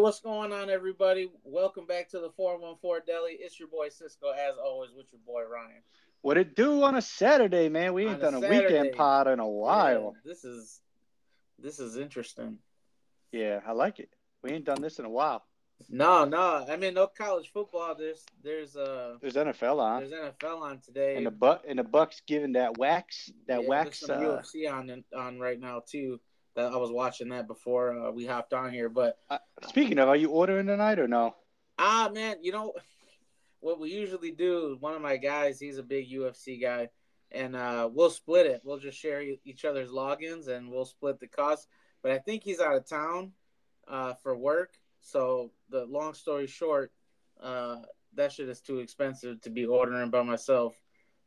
What's going on, everybody? Welcome back to the 414 Deli. It's your boy Cisco, as always, with your boy Ryan. What it do on a Saturday, man? We ain't a done a Saturday. weekend pod in a while. Yeah, this is this is interesting. Yeah. I like it. We ain't done this in a while. No, no, I mean no college football. There's there's uh There's NFL on, there's NFL on today. and the buck and the Bucks giving that wax, that Yeah, wax. There's some Uh, UFC on on right now too. That I was watching that before uh, we hopped on here, but uh, speaking of, are you ordering tonight or no? Ah, man, you know what we usually do? One of my guys, he's a big UFC guy, and uh, we'll split it. We'll just share each other's logins, and we'll split the cost. But I think he's out of town uh, for work. So the long story short, uh, that shit is too expensive to be ordering by myself.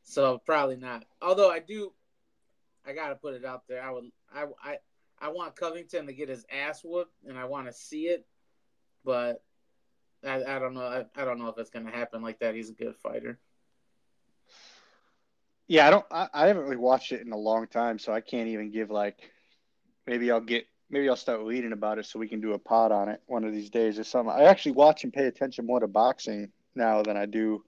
So probably not. Although I do, I gotta put it out there. I would, I, I, I want Covington to get his ass whooped, and I want to see it. But I, I don't know. I, I don't know if it's gonna happen like that. He's a good fighter. Yeah, I don't. I, I haven't really watched it in a long time, so I can't even give like. Maybe I'll get. Maybe I'll start reading about it so we can do a pod on it one of these days or something. I actually watch and pay attention more to boxing now than I do.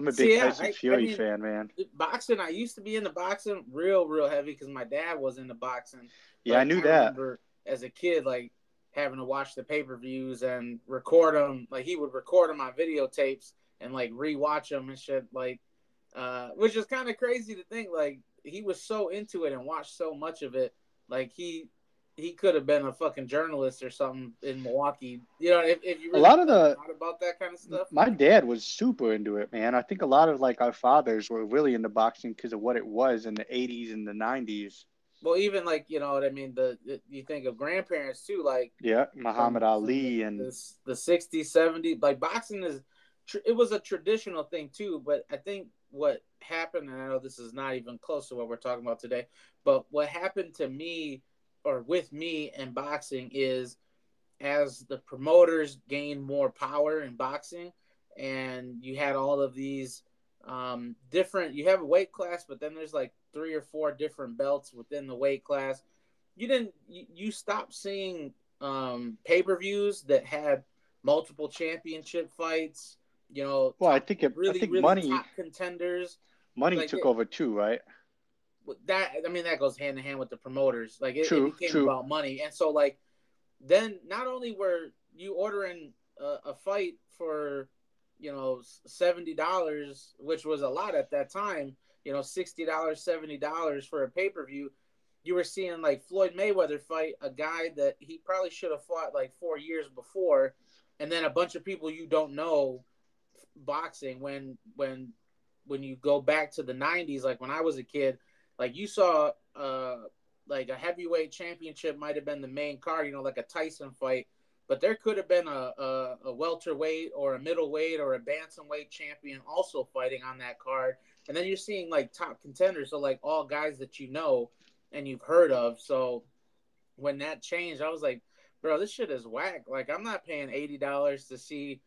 I'm a big See, Tyson I- I Fury mean- fan, man. Boxing. I used to be into boxing real, real heavy because my dad was into boxing. Yeah, But I knew that. remember as a kid, like having to watch the pay per views and record them. Like he would record them on videotapes and like rewatch them and shit. Like, uh, which is kind of crazy to think. Like he was so into it and watched so much of it. Like he he could have been a fucking journalist or something in Milwaukee. You know, if, if you really lot of the- about that kind of stuff. My dad was super into it, man. I think a lot of like our fathers were really into boxing because of what it was in the 80s and the 90s. Well, even like you know what I mean. The, the you think of grandparents too, like Yeah, Muhammad from- Ali and the, the 60s 70s like boxing is tr- it was a traditional thing too but i think what happened and i know this is not even close to what we're talking about today but what happened to me or with me in boxing is as the promoters gained more power in boxing and you had all of these um, different you have a weight class but then there's like three or four different belts within the weight class you didn't you, you stopped seeing um, pay-per-views that had multiple championship fights you know well, I think it, really I think really money top contenders money like took it- over too, right? That I mean that goes hand in hand with the promoters. Like it, True, it became true. about money, and so like then not only were you ordering a, a fight for you know seventy dollars, which was a lot at that time, you know sixty dollars, seventy dollars for a pay per view. You were seeing like Floyd Mayweather fight a guy that he probably should have fought like four years before, and then a bunch of people you don't know boxing when when when you go back to the 90s like when i was a kid like you saw uh like a heavyweight championship might have been the main card you know like a tyson fight but there could have been a, a, a welterweight or a middleweight or a bantamweight champion also fighting on that card. And then you're seeing like top contenders so like all guys that you know and you've heard of. So when that changed i was like bro this shit is whack. Like i'm not paying $80 to see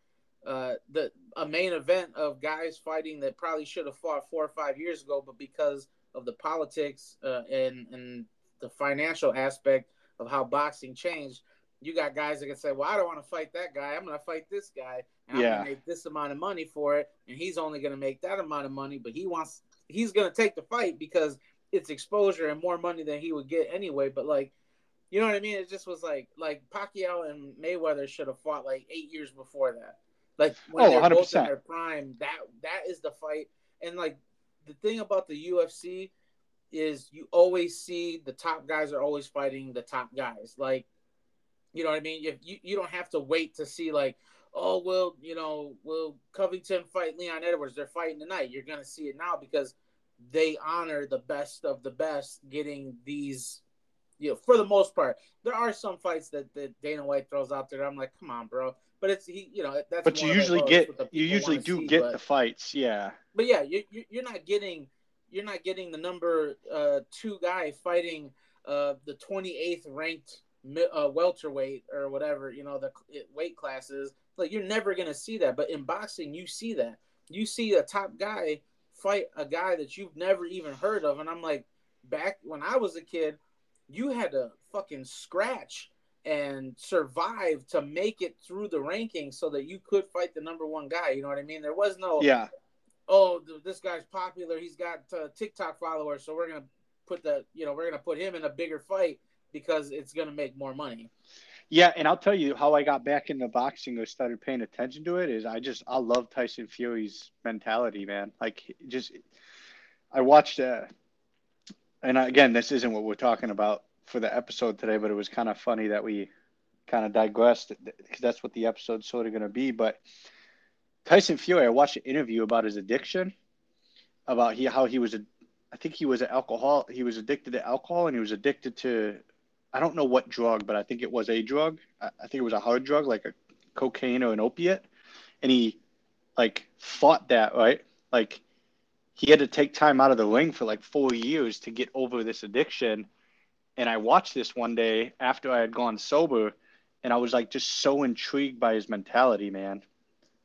uh, the a main event of guys fighting that probably should have fought four or five years ago, but because of the politics uh, and and the financial aspect of how boxing changed, you got guys that can say, "Well, I don't want to fight that guy. I'm going to fight this guy, and I'm going to make this amount of money for it, and he's only going to make that amount of money, but he wants he's going to take the fight because it's exposure and more money than he would get anyway." But like. You know what I mean? It just was like like Pacquiao and Mayweather should have fought like eight years before that. Like when Oh, they're both in 100%. their prime, that that is the fight. And like the thing about the UFC is you always see the top guys are always fighting the top guys. Like you know what I mean? If you, you don't have to wait to see like, oh well, you know, will Covington fight Leon Edwards? They're fighting tonight. You're gonna see it now because they honor the best of the best getting these you know, for the most part, there are some fights that, that Dana White throws out there. I'm like, come on, bro. But it's he, you know, that's. But you usually get that's what the you usually do see, get but, the fights, yeah. But yeah, you, you you're not getting you're not getting the number uh, two guy fighting uh, the 28th ranked uh, welterweight or whatever you know the weight classes. Like you're never gonna see that. But in boxing, you see that. You see a top guy fight a guy that you've never even heard of, and I'm like, back when I was a kid, you had to fucking scratch and survive to make it through the rankings so that you could fight the number one guy. You know what I mean? There was no Yeah. Oh this guy's popular. He's got uh, TikTok followers, so we're gonna put the you know we're gonna put him in a bigger fight because it's gonna make more money. Yeah, and I'll tell you how I got back into boxing or started paying attention to it is I just I love Tyson Fury's mentality, man. Like just I watched uh and again, this isn't what we're talking about for the episode today, but it was kind of funny that we kind of digressed because that's what the episode's sort of going to be, but Tyson Fury, I watched an interview about his addiction, about he how he was a I think he was an alcohol he was addicted to alcohol and he was addicted to I don't know what drug, but I think it was a drug. I, I think it was a hard drug, like a cocaine or an opiate. And he like fought that, right? Like he had to take time out of the ring for like four years to get over this addiction. And I watched this one day after I had gone sober, and I was like just so intrigued by his mentality, man.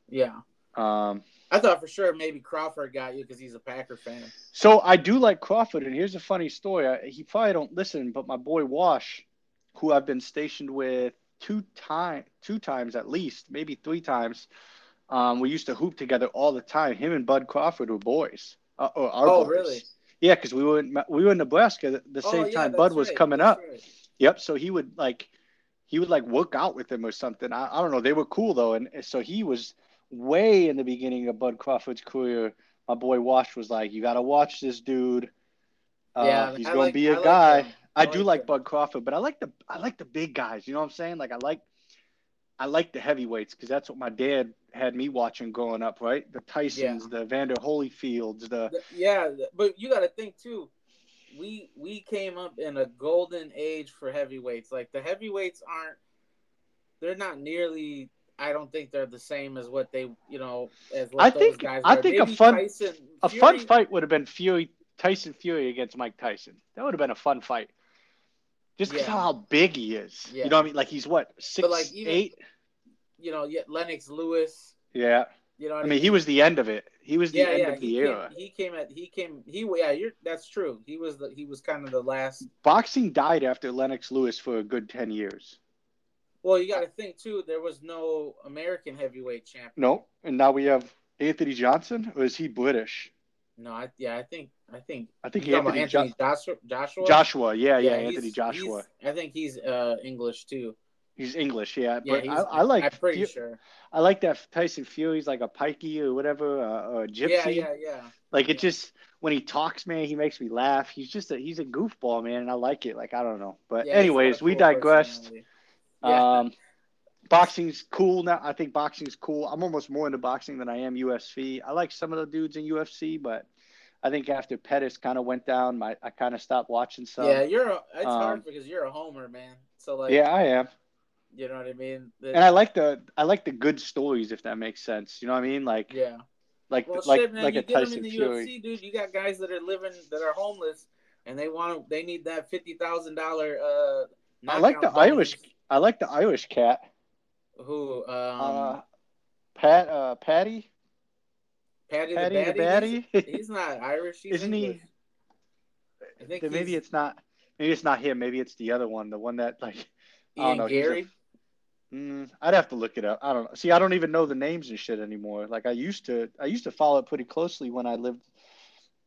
Yeah, Um, I thought for sure maybe Crawford got you because he's a Packer fan. So I do like Crawford, and here's a funny story. I, he probably don't listen, but my boy Wash, who I've been stationed with two time, two times at least, maybe three times. Um, we used to hoop together all the time. Him and Bud Crawford were boys. Uh, or our Oh, boys. really? Yeah, because we were in, we were in Nebraska the, the Oh, same yeah, time Bud was right, coming up. right. Yep. So he would like, he would like work out with him or something. I, I don't know. They were cool though, and so he was way in the beginning of Bud Crawford's career. My boy Wash was like, "You got to watch this dude. Uh, Yeah, he's I gonna like- be I a like guy." him. I, I do like like. Bud Crawford, but I like the I like the big guys. You know what I'm saying? Like I like I like the heavyweights because that's what my dad had me watching growing up. Right? The Tysons, the Vander Holyfields, the Th- Yeah, but you got to think too. We we came up in a golden age for heavyweights. Like the heavyweights aren't. They're not nearly. I don't think they're the same as what they, you know, as I think- guys. I think a fun- Tyson, a Fury- fun fight would have been Fury Tyson Fury against Mike Tyson. That would have been a fun fight. Just because Yeah. how big he is. Yeah. You know what I mean? Like he's what six like, even- eight. You know, yeah, Lennox Lewis. Yeah. You know, what I mean, he was the end of it. He was the yeah, end yeah. of the he era. came, he came at he came he yeah. You're that's true. He was the he was kind of the last. Boxing died after Lennox Lewis for a good ten years. Well, you got to think too. There was no American heavyweight champion. No, and now we have Anthony Johnson, or is he British? No, I, yeah, I think I think I think you Anthony, Anthony Joshua. Joshua. Joshua. Yeah, yeah, he's- Anthony Joshua. I think he's uh, English too. He's English, yeah. Yeah, But I, I like I'm pretty Fu- sure. I like that Tyson Fury's like a pikey or whatever, uh, or a gypsy. Yeah, yeah, yeah. Like it Yeah. just when he talks, man, he makes me laugh. He's just a he's a goofball, man, and I like it. Like I don't know, but Yeah, he's got a anyways, we digressed. personality. Yeah. Um, boxing's cool now. I think boxing's cool. I'm almost more into boxing than I am UFC. I like some of the dudes in UFC, but I think after Pettis kind of went down, my I kind of stopped watching some. yeah, you're. A, it's um, hard because you're a homer, man. So like, yeah, I am. you know what I mean. The- And I like the I like the good stories if that makes sense. You know what I mean? Like yeah. like Well, like shit, man. like you a get them Tyson in the Fury. UFC, dude. You got guys that are living that are homeless, and they want they need that fifty thousand dollar. Uh, I like the. Irish. I like the Irish cat. Who? Um, uh, Pat uh, Paddy Paddy, Paddy the Baddy. He's, he's not Irish. He's Isn't he- I think maybe it's not. Maybe it's not him. Maybe it's the other one. The one that like. I don't know, he's a- Gary. Mm, I'd have to look it up. I don't know. See, I don't even know the names and shit anymore. Like I used to. I used to follow it pretty closely when I lived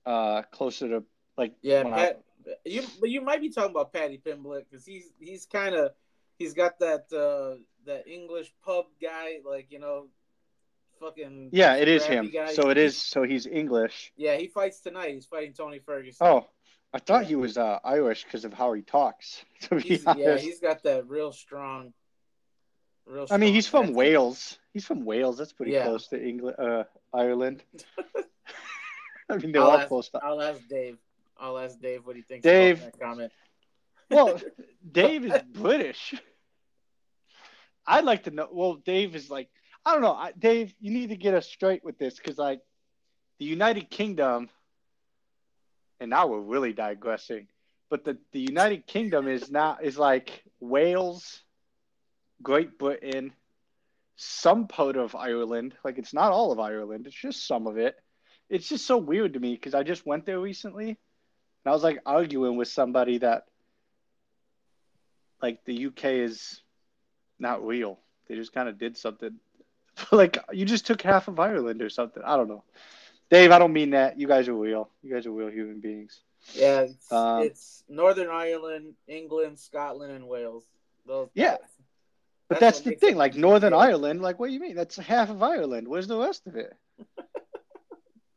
uh closer to like Yeah, Pat. You but you might be talking about Paddy Pimblett because he's he's kind of he's got that uh that English pub guy like you know, fucking yeah, it is him. guy. So it is. So he's English. Yeah, he fights tonight. He's fighting Tony Ferguson. Oh, I thought he was uh Irish because of how he talks. To be he's, yeah, he's got that real strong. Real. I mean, he's from accent. Wales. He's from Wales. That's pretty Yeah. close to England, uh, Ireland. I mean, they're I'll all ask, close to. I'll ask Dave. I'll ask Dave what he thinks Dave. about that comment. Well, Dave is British. I'd like to know. Well, Dave is like, I don't know. I, Dave, you need to get us straight with this because, like, the United Kingdom, and now we're really digressing, but the, the United Kingdom is not, is like Wales, Great Britain, some part of Ireland. Like, it's not all of Ireland, it's just some of it. It's just so weird to me because I just went there recently and I was like arguing with somebody that like the UK is not real. They just kind of did something. like you just took half of Ireland or something. I don't know. Dave, I don't mean that. You guys are real. You guys are real human beings. Yeah, it's, um, it's Northern Ireland, England, Scotland, and Wales. Those, yeah, that's, but that's, that's the thing. Like Northern Ireland, like what do you mean? That's half of Ireland. Where's the rest of it?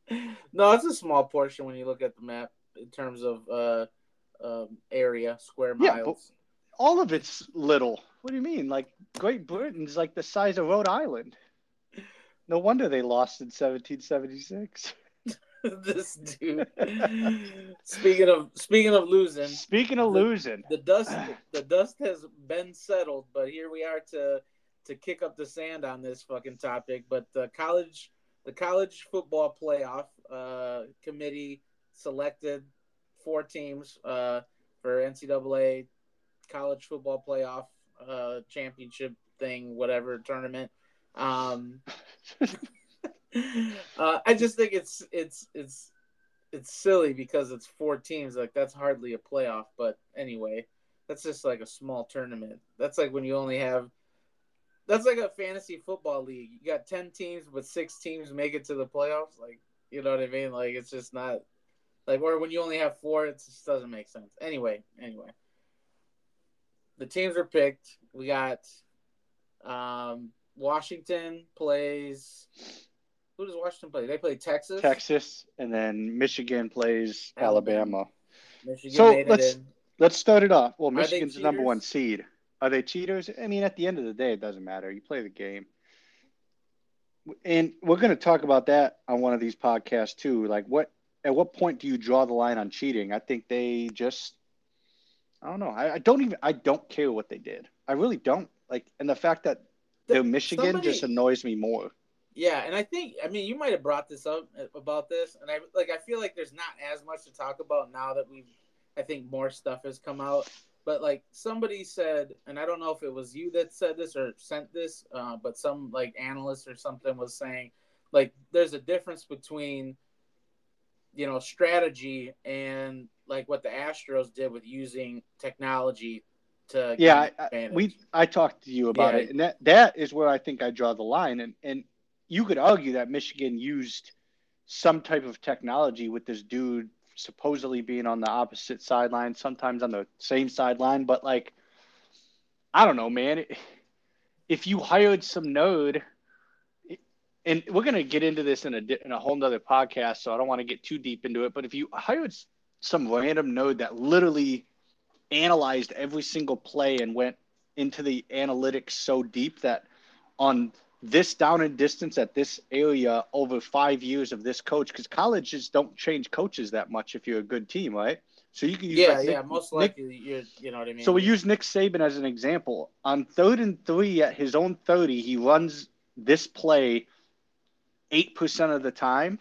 no, it's a small portion when you look at the map in terms of uh, um, area, square miles. Yeah, but all of it's little. What do you mean? Like Great Britain's like the size of Rhode Island. No wonder they lost in 1776. this dude. speaking of speaking of losing. Speaking of the, losing. The dust the dust has been settled, but here we are to to kick up the sand on this fucking topic. But the college the college football playoff uh, committee selected four teams uh, for NCAA college football playoff uh, championship thing, whatever tournament. Um, uh, I just think it's it's it's it's silly because it's four teams. Like that's hardly a playoff. But anyway, that's just like a small tournament. That's like when you only have. That's like a fantasy football league. You got ten teams, but six teams make it to the playoffs. Like you know what I mean? Like it's just not like or when you only have four, it just doesn't make sense. Anyway, anyway, the teams are picked. We got um, Washington plays. Who does Washington play? They play Texas. Texas, and then Michigan plays Alabama. Michigan so let's let's start it off. Well, Michigan's the number one seed. Are they cheaters? I mean, at the end of the day, it doesn't matter. You play the game. And we're going to talk about that on one of these podcasts too. Like, what at what point do you draw the line on cheating? I think they just, I don't know. I, I don't even, I don't care what they did. I really don't. Like, and the fact that they're Michigan somebody, just annoys me more. Yeah, and I think I mean you might have brought this up uh, about this, and I like I feel like there's not as much to talk about now that we've I think more stuff has come out. But like somebody said, and I don't know if it was you that said this or sent this, uh, but some like analyst or something was saying like there's a difference between you know strategy and like what the Astros did with using technology to yeah I, we I talked to you about yeah. it and that that is where I think I draw the line and and you could argue that Michigan used some type of technology with this dude supposedly being on the opposite sideline sometimes on the same sideline but like I don't know man if you hired some node and we're going to get into this in a in a whole nother podcast so I don't want to get too deep into it but if you hired some random node that literally analyzed every single play and went into the analytics so deep that on this down and distance at this area over five years of this coach, because colleges don't change coaches that much if you're a good team, right? So you can use yeah, like yeah, Nick, most likely Nick, you're, you know what I mean. So we use Nick Saban as an example. On third and three at his own thirty, he runs this play eight percent of the time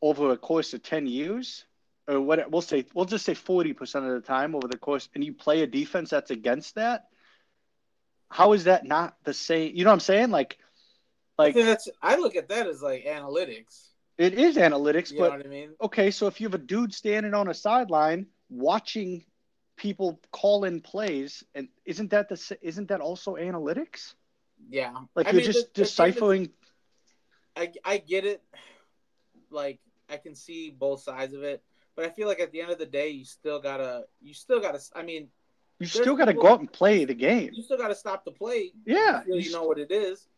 over a course of ten years or what we'll say we'll just say 40% of the time over the course and you play a defense that's against that how is that not the same? You know what i'm saying? Like like I that's i look at that as like analytics. It is analytics you but I mean? okay so if you have a dude standing on a sideline watching people call in plays and isn't that the isn't that also analytics? Yeah. Like I you're mean, just the, deciphering I, I get it. Like i can see both sides of it but I feel like at the end of the day, you still gotta, you still gotta. I mean, you still gotta go out and play the game. You still gotta stop the play. Yeah, you, you know what it is.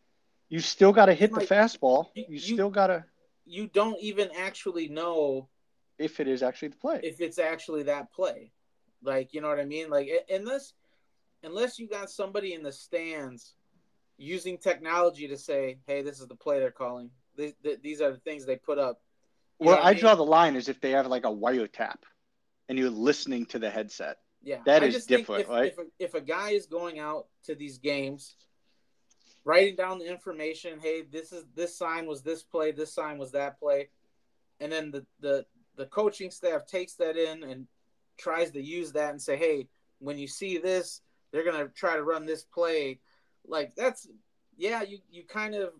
You still gotta hit like, the fastball. You, you still gotta. You don't even actually know if it is actually the play. If it's actually that play, like you know what I mean. Like unless, unless you got somebody in the stands using technology to say, "Hey, this is the play they're calling. These, these are the things they put up." Well, I, I mean? draw the line is if they have like a wiretap, and you're listening to the headset. Yeah, that I is different, if, right? If a, if a guy is going out to these games, writing down the information, hey, this is this sign was this play, this sign was that play, and then the the the coaching staff takes that in and tries to use that and say, hey, when you see this, they're gonna try to run this play. Like that's yeah, you you kind of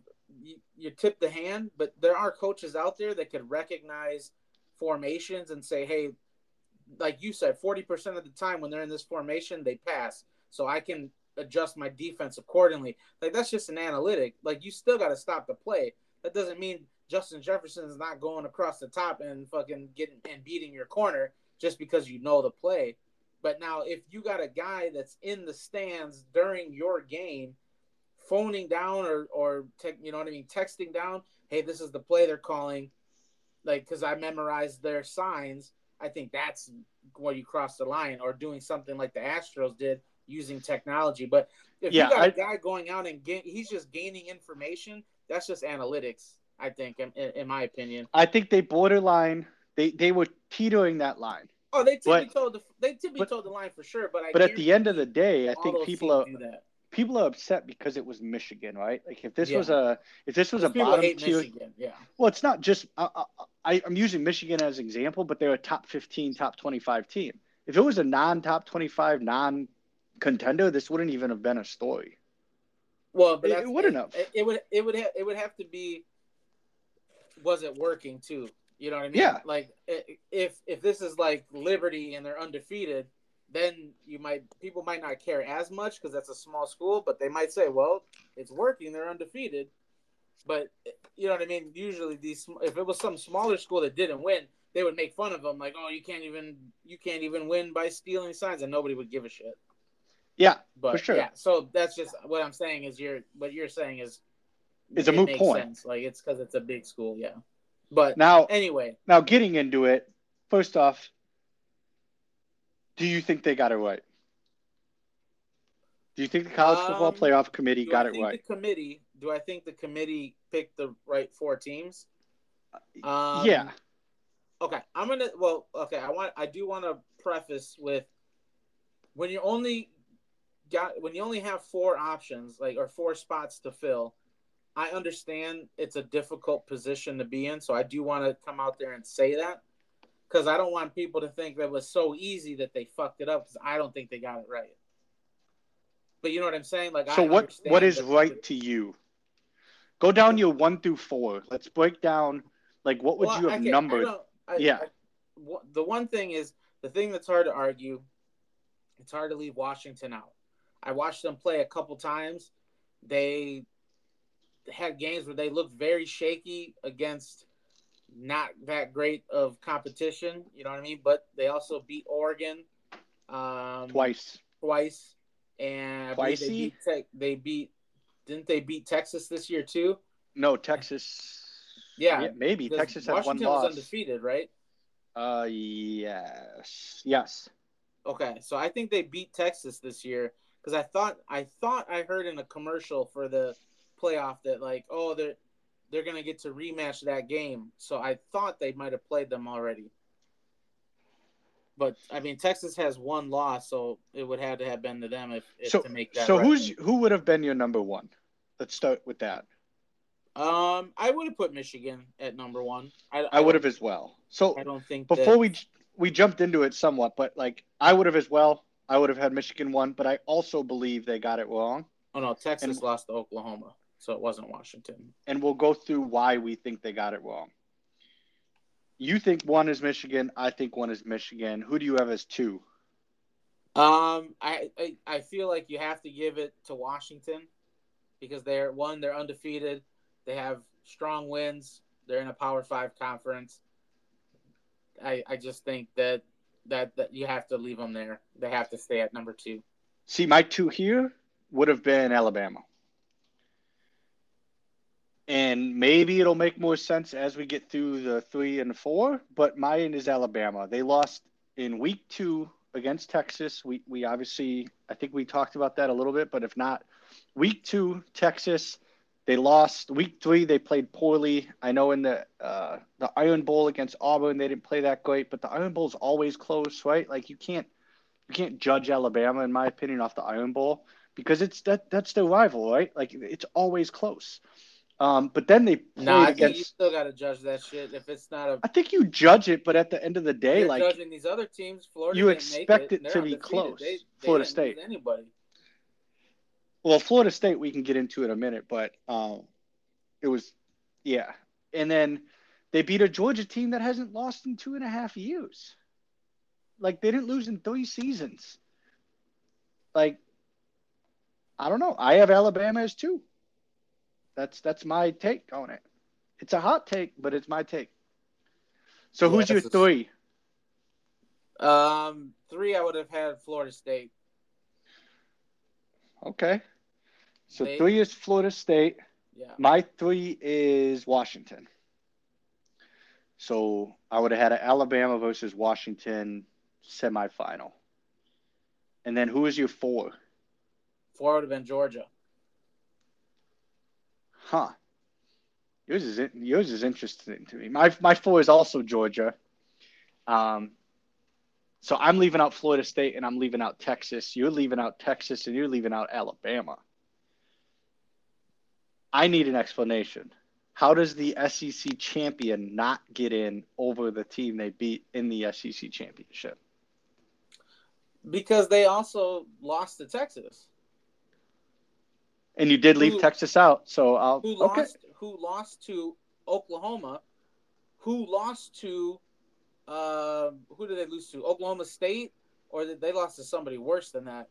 you, you tip the hand, but there are coaches out there that could recognize formations and say, hey, like you said, 40% of the time when they're in this formation, they pass. so I can adjust my defense accordingly. Like that's just an analytic. Like you still got to stop the play. That doesn't mean Justin Jefferson is not going across the top and fucking getting and beating your corner just because you know the play. But now if you got a guy that's in the stands during your game, phoning down or or te- you know what I mean, texting down, hey, this is the play they're calling, like because I memorized their signs. I think that's where you cross the line, or doing something like the Astros did using technology. But if yeah, you got I, a guy going out and get, he's just gaining information, that's just analytics. I think, in, in my opinion. I think they borderline. They they were teetering that line. Oh, they typically told the they typically told the line for sure. But I but at the end of the day, I think people are people are upset because it was Michigan, right? Like if this yeah. was a if this was a bottom tier, Michigan, yeah. Well, it's not just I, I, I'm using Michigan as an example, but they're a top 15, top 25 team. If it was a non-top 25, non-contender, this wouldn't even have been a story. Well, but it, it wouldn't have. It, it would it would have it would have to be was it working too? You know what I mean? Yeah. Like if if this is like Liberty and they're undefeated, then you might people might not care as much because that's a small school, but they might say, well, it's working. They're undefeated. But you know what I mean? Usually these if it was some smaller school that didn't win, they would make fun of them like, oh, you can't even you can't even win by stealing signs, and nobody would give a shit. Yeah, but for sure. Yeah, so that's just what I'm saying is you're what you're saying is it's a moot point. Sense. Like it's because it's a big school, yeah. But now, anyway, now getting into it, first off, do you think they got it right? Do you think the college football um, playoff committee got it right? The committee. Do I think the committee picked the right four teams? Um, yeah. Okay, I'm gonna. Well, okay, I want. I do want to preface with when you only got when you only have four options, like or four spots to fill I understand it's a difficult position to be in, so I do want to come out there and say that because I don't want people to think that it was so easy that they fucked it up because I don't think they got it right. But you know what I'm saying? Like, so I what? What is right to you? Go down your one through four. Let's break down. Like, what would well, you have okay, numbered? I, yeah. I, the one thing is the thing that's hard to argue. It's hard to leave Washington out. I watched them play a couple times. They had games where they looked very shaky against not that great of competition. You know what I mean? But they also beat Oregon um, twice. Twice, and they beat, te- they beat. Didn't they beat Texas this year too? No, Texas. Yeah, yeah maybe Texas has Washington one loss. Washington was undefeated, right? Uh, yes, yes. Okay, so I think they beat Texas this year because I thought I thought I heard in a commercial for the playoff that like oh they're they're gonna get to rematch that game. So I thought they might have played them already. But I mean, Texas has one loss, so it would have to have been to them if, if so, to make that. So who's who would have been your number one? Let's start with that. Um, I would have put Michigan at number one. I, I, I would have as well. So I don't think before that... we we jumped into it somewhat, but like I would have as well. I would have had Michigan one, but I also believe they got it wrong. Oh no, Texas and, lost to Oklahoma so it wasn't Washington. And we'll go through why we think they got it wrong. You think one is Michigan. I think one is Michigan. Who do you have as two? Um, I, I I feel like you have to give it to Washington because they're one, they're undefeated. They have strong wins. They're in a Power Five conference. I I just think that that that you have to leave them there. They have to stay at number two. See, my two here would have been Alabama and maybe it'll make more sense as we get through the three and four. But mine is Alabama. They lost in week two against Texas. We we obviously I think we talked about that a little bit, but if not, week two Texas they lost. Week three they played poorly. I know in the uh, the Iron Bowl against Auburn they didn't play that great, but the Iron Bowl is always close, right? Like you can't you can't judge Alabama in my opinion off the Iron Bowl because it's that that's their rival, right? Like it's always close. Um, but then they played nah, against. You still got to judge that shit if it's not a. I think you judge it, but at the end of the day, You're like judging these other teams, Florida. You expect it, it to be close. They, they Florida State. Anybody. Well, Florida State, we can get into in a minute, but um, it was, yeah, and then they beat a Georgia team that hasn't lost in two and a half years. Like they didn't lose in three seasons. Like I don't know. I have Alabama as two. That's that's my take on it. It's a hot take, but it's my take. So Yeah, who's your this three? Um, three, I would have had Florida State. Okay. So They- three is Florida State. Yeah. My three is Washington. So I would have had an Alabama versus Washington semifinal. And then who is your four? Four would have been Georgia. Huh. Yours is yours is interesting to me. My my four is also Georgia. Um, so I'm leaving out Florida State and I'm leaving out Texas. You're leaving out Texas and you're leaving out Alabama. I need an explanation. How does the SEC champion not get in over the team they beat in the SEC championship? Because they also lost to Texas. And you did leave Who- Texas out, so I'll Who okay. lost who lost to Oklahoma, who lost to uh, who did they lose to? Oklahoma State? Or did they lost to somebody worse than that?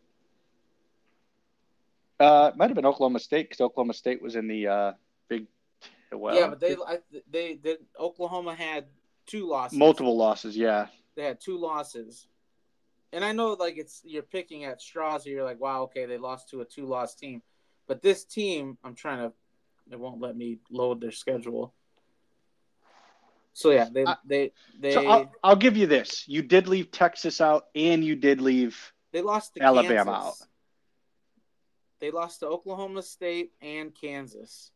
Uh, it might have been Oklahoma State because Oklahoma State was in the uh, big. Well, yeah, but they I, they they Oklahoma had two losses. multiple losses. Yeah, They had two losses. And I know like it's you're picking at straws here, you're like, wow, okay, they lost to a two loss team. But this team, I'm trying to it won't let me load their schedule. So yeah, they I- they they so I'll, I'll give you this: you did leave Texas out, and you did leave. they lost to Alabama Kansas. out. They lost to Oklahoma State and Kansas.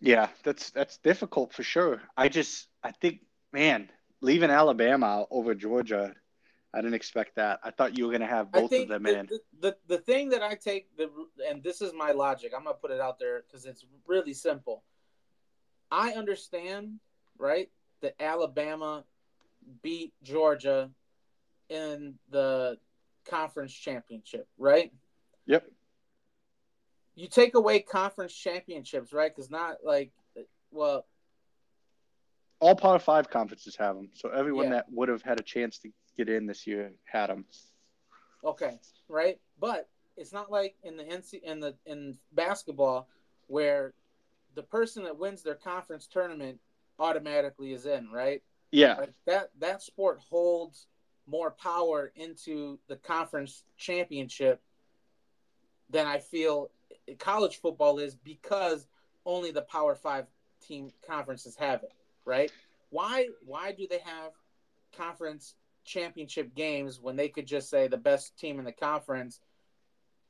Yeah, that's that's difficult for sure. I just I think, man, leaving Alabama out over Georgia, I didn't expect that. I thought you were gonna have I both of them the, in. The, the the thing that I take the and this is my logic. I'm gonna put it out there because it's really simple. I understand, right, that Alabama beat Georgia in the conference championship, right? Yep. You take away conference championships, right? Because not like, well, All Power Five conferences have them, so everyone Yeah. that would have had a chance to get in this year had them. Okay, right? But it's not like in the NC in the in basketball where the person that wins their conference tournament automatically is in, right? Yeah, Like that that sport holds more power into the conference championship than I feel college football is because only the Power 5 team conferences have it, right? Why why do they have conference championship games when they could just say the best team in the conference,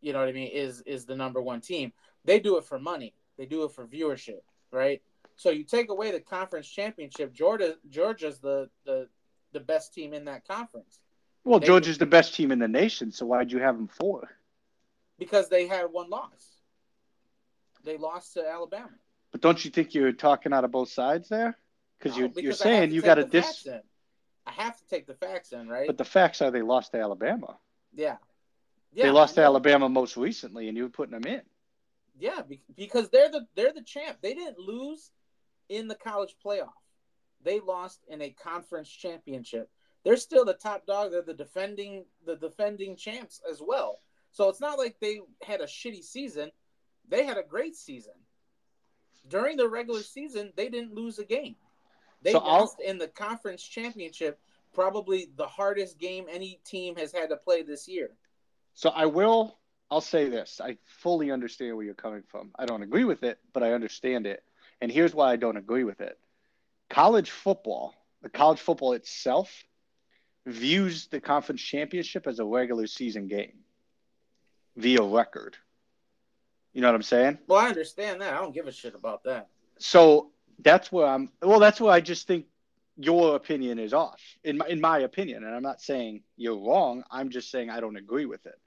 you know what I mean, is is the number 1 team. They do it for money. They do it for viewership, right? So you take away the conference championship, Georgia Georgia's the the the best team in that conference well, They- Georgia's the best team in the nation, so why'd you have them four? because they had one loss. They lost to Alabama. But don't you think you're talking out of both sides there? Because No, you're because you're saying you got to dis. in. I have to take the facts in, right? But the facts are they lost to Alabama. yeah. yeah they lost to. Alabama most recently, and you were putting them in. Yeah, because they're the they're the champ. They didn't lose in the college playoff. They lost in a conference championship. They're still the top dog. They're the defending the defending champs as well. So it's not like they had a shitty season. They had a great season. During the regular season, they didn't lose a game. They So I'll- lost in the conference championship, probably the hardest game any team has had to play this year. So I will. I'll say this: I fully understand where you're coming from. I don't agree with it, but I understand it. And here's why I don't agree with it: college football, the college football itself, views the conference championship as a regular season game via record. You know what I'm saying? Well, I understand that. I don't give a shit about that. So that's where I'm. Well, that's where I just think your opinion is off, in my, in my opinion. And I'm not saying you're wrong. I'm just saying I don't agree with it.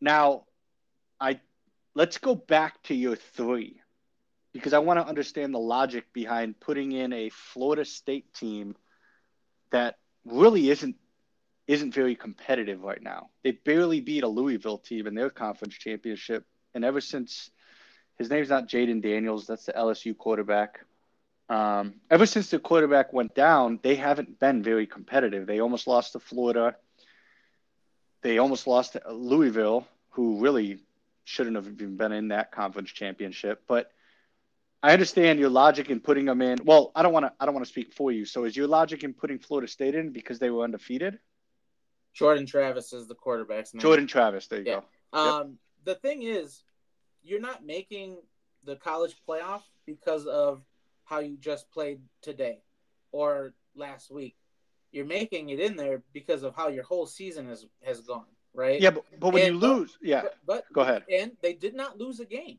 Now, I let's go back to your three, because I want to understand the logic behind putting in a Florida State team that really isn't isn't very competitive right now. They barely beat a Louisville team in their conference championship, and ever since his name's not Jayden Daniels. That's the LSU quarterback. Um, ever since the quarterback went down, they haven't been very competitive. They almost lost to Florida. They almost lost to Louisville, who really shouldn't have even been in that conference championship. But I understand your logic in putting them in. Well, I don't want to. I don't want to speak for you. So, is your logic in putting Florida State in because they were undefeated? Jordan Travis is the quarterback's name. Jordan Travis. There you Yeah. go. Um, the thing is, you're not making the college playoff because of how you just played today or last week. You're making it in there because of how your whole season has has gone, right? Yeah, but, but when And- you lose, yeah, But, but go ahead. And they did not lose a game.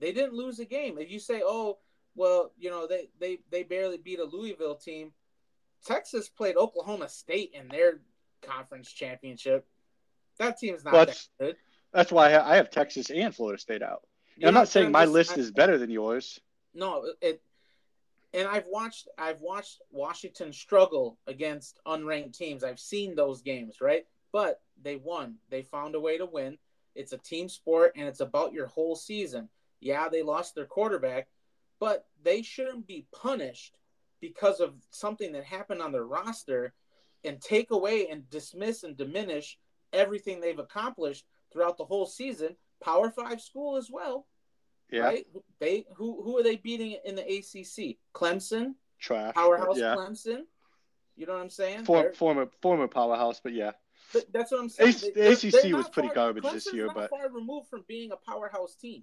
They didn't lose a game. If you say, "Oh, well, you know, they they they barely beat a Louisville team," Texas played Oklahoma State in their conference championship. That team's not Well, that good. That's why I have Texas and Florida State out. I'm not saying my list I- is better than yours. No, it. And I've watched I've watched Washington struggle against unranked teams. I've seen those games, right? But they won. They found a way to win. It's a team sport and it's about your whole season. Yeah, they lost their quarterback, but they shouldn't be punished because of something that happened on their roster and take away and dismiss and diminish everything they've accomplished throughout the whole season. Power 5 school as well Yeah, right? They who who are they beating in the ACC? Clemson, trash. powerhouse Yeah, Clemson. You know what I'm saying? For, former former powerhouse, but yeah, but that's what I'm saying. They- the ACC they're was pretty far- garbage this year, not but far removed from being a powerhouse team.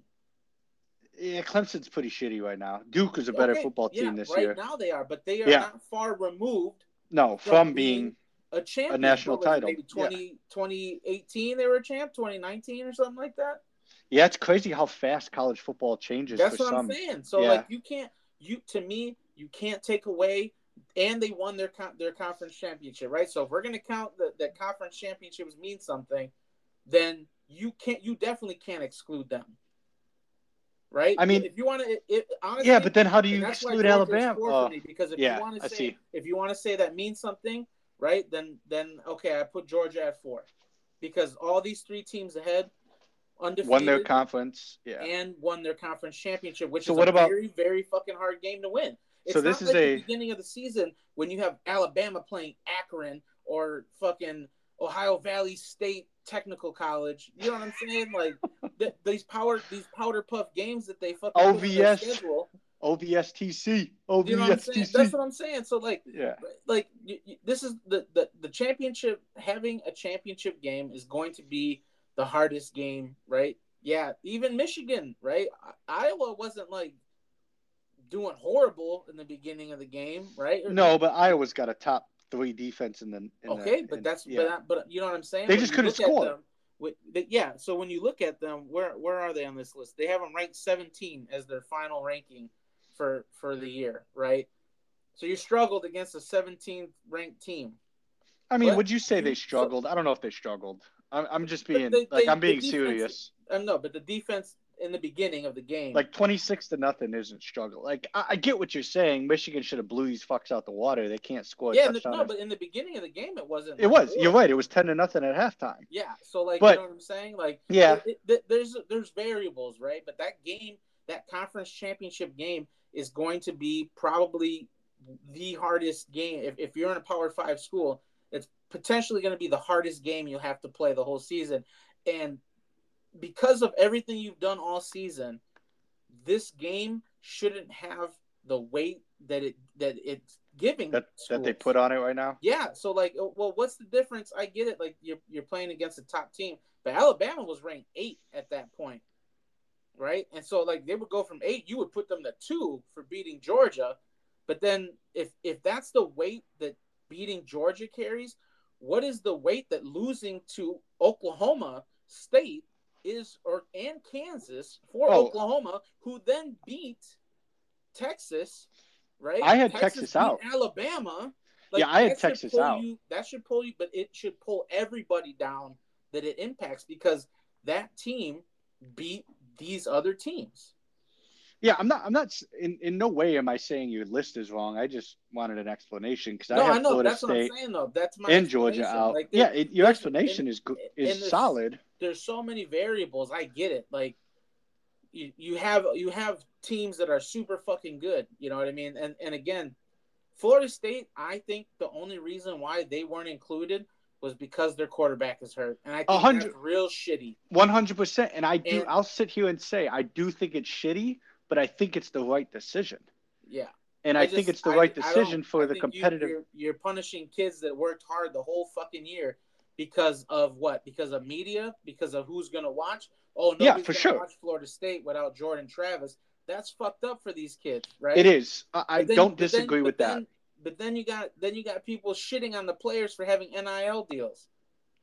yeah, Clemson's pretty shitty right now. Duke is a better Okay, football team yeah, this right year. now they are, but they are Yeah. not far removed No, from from being being a champion. national What title. Maybe 20, 2018 they were a champ, 2019 or something like that. yeah, it's crazy how fast college football changes That's what some. I'm saying. So Yeah. like you can't you to me you can't take away and they won their their conference championship, right? So if we're gonna count that that conference championships mean something, then you can't you definitely can't exclude them, right? I mean- if you want to, honestly, Yeah, but then how do you exclude Alabama? me, because if yeah, you want to say if you want to say that means something, right? Then then okay, I put Georgia at four because all these three teams ahead undefeated won their conference. Yeah. and won their conference championship, which So is what a about- very, very fucking hard game to win. It's So this is like a- the beginning of the season when you have Alabama playing Akron or fucking Ohio Valley State Technical College. You know what I'm saying? Like th- these power these powder puff games that they fucking OVS. schedule. OVSTC. You know what? OVSTC. That's what I'm saying. So like yeah. like you, you- this is the, the the championship having a championship game is going to be the hardest game right yeah even michigan right I- iowa wasn't like doing horrible in the beginning of the game right No, but Iowa's got a top three defense in the. In the- okay but in- that's yeah. but, but you know what i'm saying They When just couldn't score. them, with, the, yeah so when you look at them where where are they on this list they have them ranked 17 as their final ranking for for the year right so you struggled against a 17th ranked team I mean, But would you say they struggled? I don't know if they struggled. I'm, I'm just being they- like they- I'm being defense- serious. Um, no, but the defense in the beginning of the game, Like 26 to nothing isn't struggle. Like I, I get what you're saying. Michigan should have blew these fucks out the water. They can't score. a yeah, the, no, but in the beginning of the game, it wasn't. it like was. war. You're right. It was 10 to nothing at halftime. Yeah, so like, But- you know what I'm saying? Like, Yeah. it- it- there's there's variables, right? But that game, that conference championship game, is going to be probably the hardest game. If if you're in a Power Five school, it's potentially going to be the hardest game you'll have to play the whole season, and because of everything you've done all season, this game shouldn't have the weight that it that it's giving That that they put on it right now. Yeah, so like, uh, well, what's the difference? I get it. Like you're you're playing against a top team, but Alabama was ranked eight at that point, right? And so like they would go from eight, you would put them to two for beating Georgia, but then if if that's the weight that beating Georgia carries, what is the weight that losing to Oklahoma State is, or and Kansas for Oh. Oklahoma, who then beat Texas, right? I had Texas beat out. Alabama. Yeah, I had Texas out. You, that should pull you, but it should pull everybody down that it impacts because that team beat these other teams. Yeah, I'm not. I'm not. In in no way am I saying your list is wrong. I just wanted an explanation because I have I know Florida that's State what I'm saying though. That's my and Georgia out. Like, yeah, it, your explanation and- is is there's- solid. there's so many variables. I get it. Like you, you have you have teams that are super fucking good. You know what I mean? And and again, Florida State. I think the only reason why they weren't included was because their quarterback is hurt, and I think 100 that's real shitty. One hundred percent. And I do. And- I'll sit here and say I do think it's shitty, but I think it's the right decision. Yeah, And I, think just- it's the I- right I decision for I the think you- competitive. you're, punishing kids that worked hard the whole fucking year because of what? Because of media? Because of who's gonna watch? Oh, nobody's Yeah, for gonna sure. watch Florida State without Jordan Travis. That's fucked up for these kids, right? It is. I, I then- don't then- disagree but with that. then- But then you got then you got people shitting on the players for having NIL deals.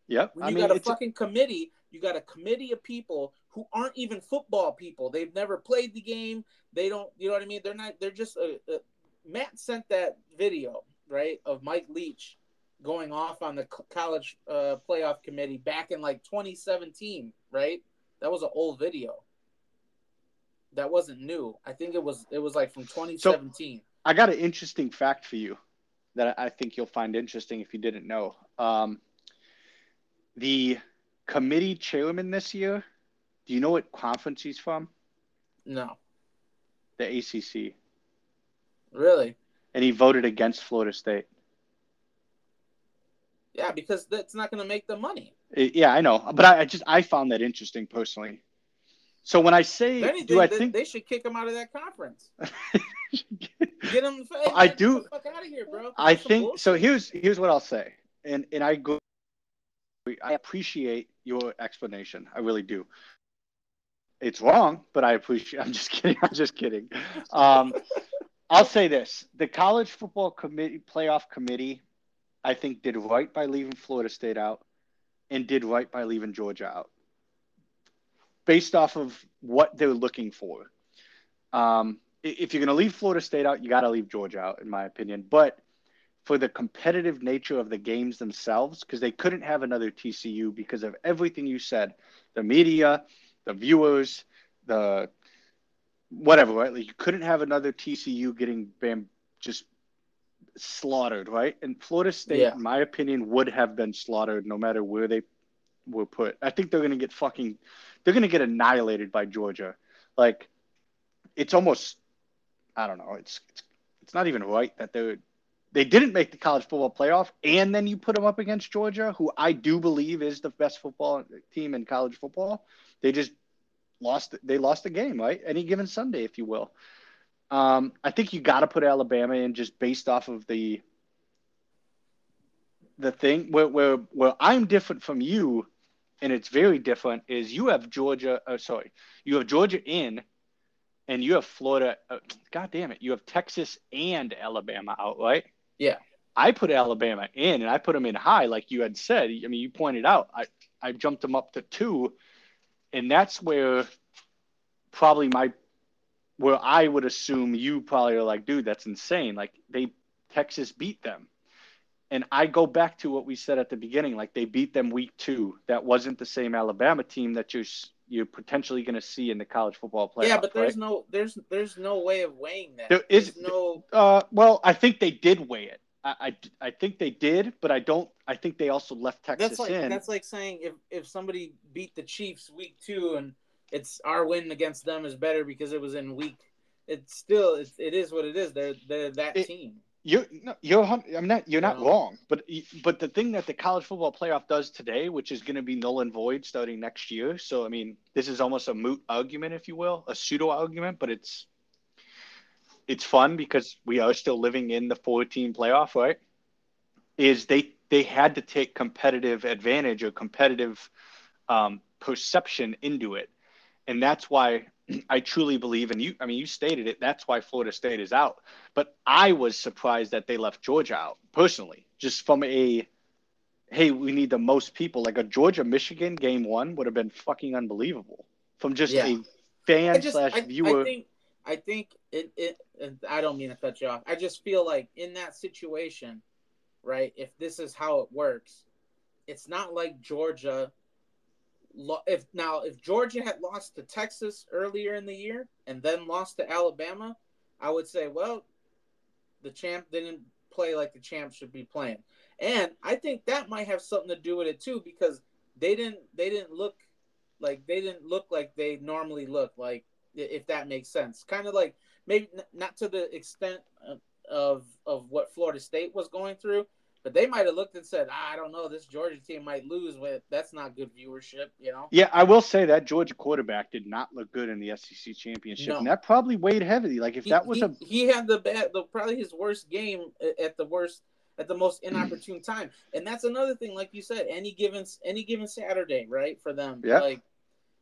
Yep. When I you mean, got a fucking committee, you got a committee of people who aren't even football people. They've never played the game. They don't, you know what I mean? They're not. They're just. A, a, Matt sent that video right of Mike Leach going off on the college uh, playoff committee back in like 2017, right? That was an old video. That wasn't new. I think it was. It was like from 2017. I got an interesting fact for you that I think you'll find interesting if you didn't know. Um, the committee chairman this year, do you know what conference he's from? no, The ACC. really. And he voted against Florida State. Yeah, because that's not going to make the money. It- yeah, I know, but I, I just I found that interesting personally. So when I say, anything, do I they, think they should kick him out of that conference. Get him. Hey, I man, do- the fuck out of here, bro. I think bullshit. so. Here's here's what I'll say, and and I go. I appreciate your explanation. I really do. It's wrong, but I appreciate. I'm just kidding. I'm just kidding. Um, I'll say this: the college football committee playoff committee, I think, did right by leaving Florida State out, and did right by leaving Georgia out, based off of what they're looking for. Um, if you're going to leave Florida State out, you got to leave Georgia out, in my opinion. But for the competitive nature of the games themselves, because they couldn't have another TCU because of everything you said the media, the viewers, the whatever, right? Like you couldn't have another TCU getting bam, just slaughtered, right? And Florida State, Yeah. in my opinion, would have been slaughtered no matter where they were put. I think they're going to get fucking, they're going to get annihilated by Georgia. Like, it's almost, I don't know, it's it's, it's not even right that they're they didn't make the college football playoff, and then you put them up against Georgia, who I do believe is the best football team in college football. They just lost. They lost the game, right? Any given Sunday, if you will. Um, I think you got to put Alabama in just based off of the the thing where where where I'm different from you, and it's very different. Is you have Georgia? Uh, sorry, you have Georgia in, and you have Florida. Uh, God damn it, you have Texas and Alabama out, right? Yeah. I put Alabama in, and I put them in high, like you had said. I mean, you pointed out. I I jumped them up to two, and that's where probably my where I would assume you probably are like, dude, that's insane. Like they Texas beat them. And I go back to what we said at the beginning, like they beat them week two. That wasn't the same Alabama team that you're you're potentially going to see in the college football playoff. yeah, but there's right? no there's there's no way of weighing that. There is- There's no Uh, well, I think they did weigh it. I, I, I think they did, but I don't. I think they also left Texas that's like in. that's like saying if if somebody beat the Chiefs week two and it's our win against them is better because it was in week. It's still it's, it is what it is. They're they're that It- team. You're no, you're I'm not you're not No. wrong, but but the thing that the college football playoff does today, which is going to be null and void starting next year. So I mean, this is almost a moot argument, if you will, a pseudo argument, but it's it's fun because we are still living in the 14 playoff, right? Is they they had to take competitive advantage or competitive um, perception into it, and that's why I truly believe, and you, I mean, you stated it. That's why Florida State is out. But I was surprised that they left Georgia out personally, just from a, hey, we need the most people. Like a Georgia Michigan game one would have been fucking unbelievable from just Yeah. a fan just slash I, viewer. I think I think it, it and I don't mean to cut you off. I just feel like in that situation, right? If this is how it works, it's not like Georgia. If now if Georgia had lost to Texas earlier in the year and then lost to Alabama, I would say, well, the champ didn't play like the champ should be playing, and I think that might have something to do with it too because they didn't they didn't look like they didn't look like they normally look like if that makes sense. Kind of like maybe not to the extent of, of what florida state was going through But they might have looked and said, ah, I don't know, this Georgia team might lose. But that's not good viewership, you know. Yeah, I will say that Georgia quarterback did not look good in the SEC championship, No. and that probably weighed heavily. Like if He, that was he, a he had the bad, the probably his worst game at the worst at the most inopportune time, and that's another thing. Like you said, any given any given Saturday, right for them, Yeah. like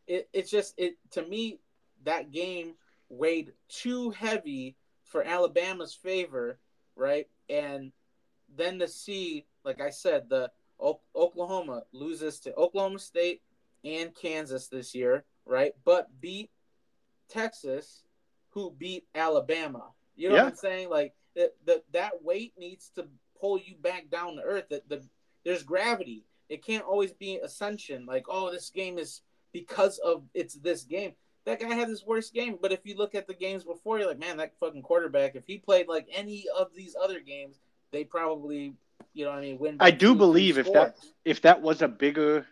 it, it's just it to me that game weighed too heavy for Alabama's favor, right? And then to see, like I said, the O- Oklahoma loses to Oklahoma State and Kansas this year, right? But beat Texas, who beat Alabama. You know Yeah. what I'm saying? Like the, the that weight needs to pull you back down to earth. That the there's gravity. It can't always be ascension. Like oh, this game is because of it's this game. That guy had his worst game. But if you look at the games before, you're like, man, that fucking quarterback. If he played like any of these other games, they probably, you know, what I mean, win. I do believe if that- if that was a bigger,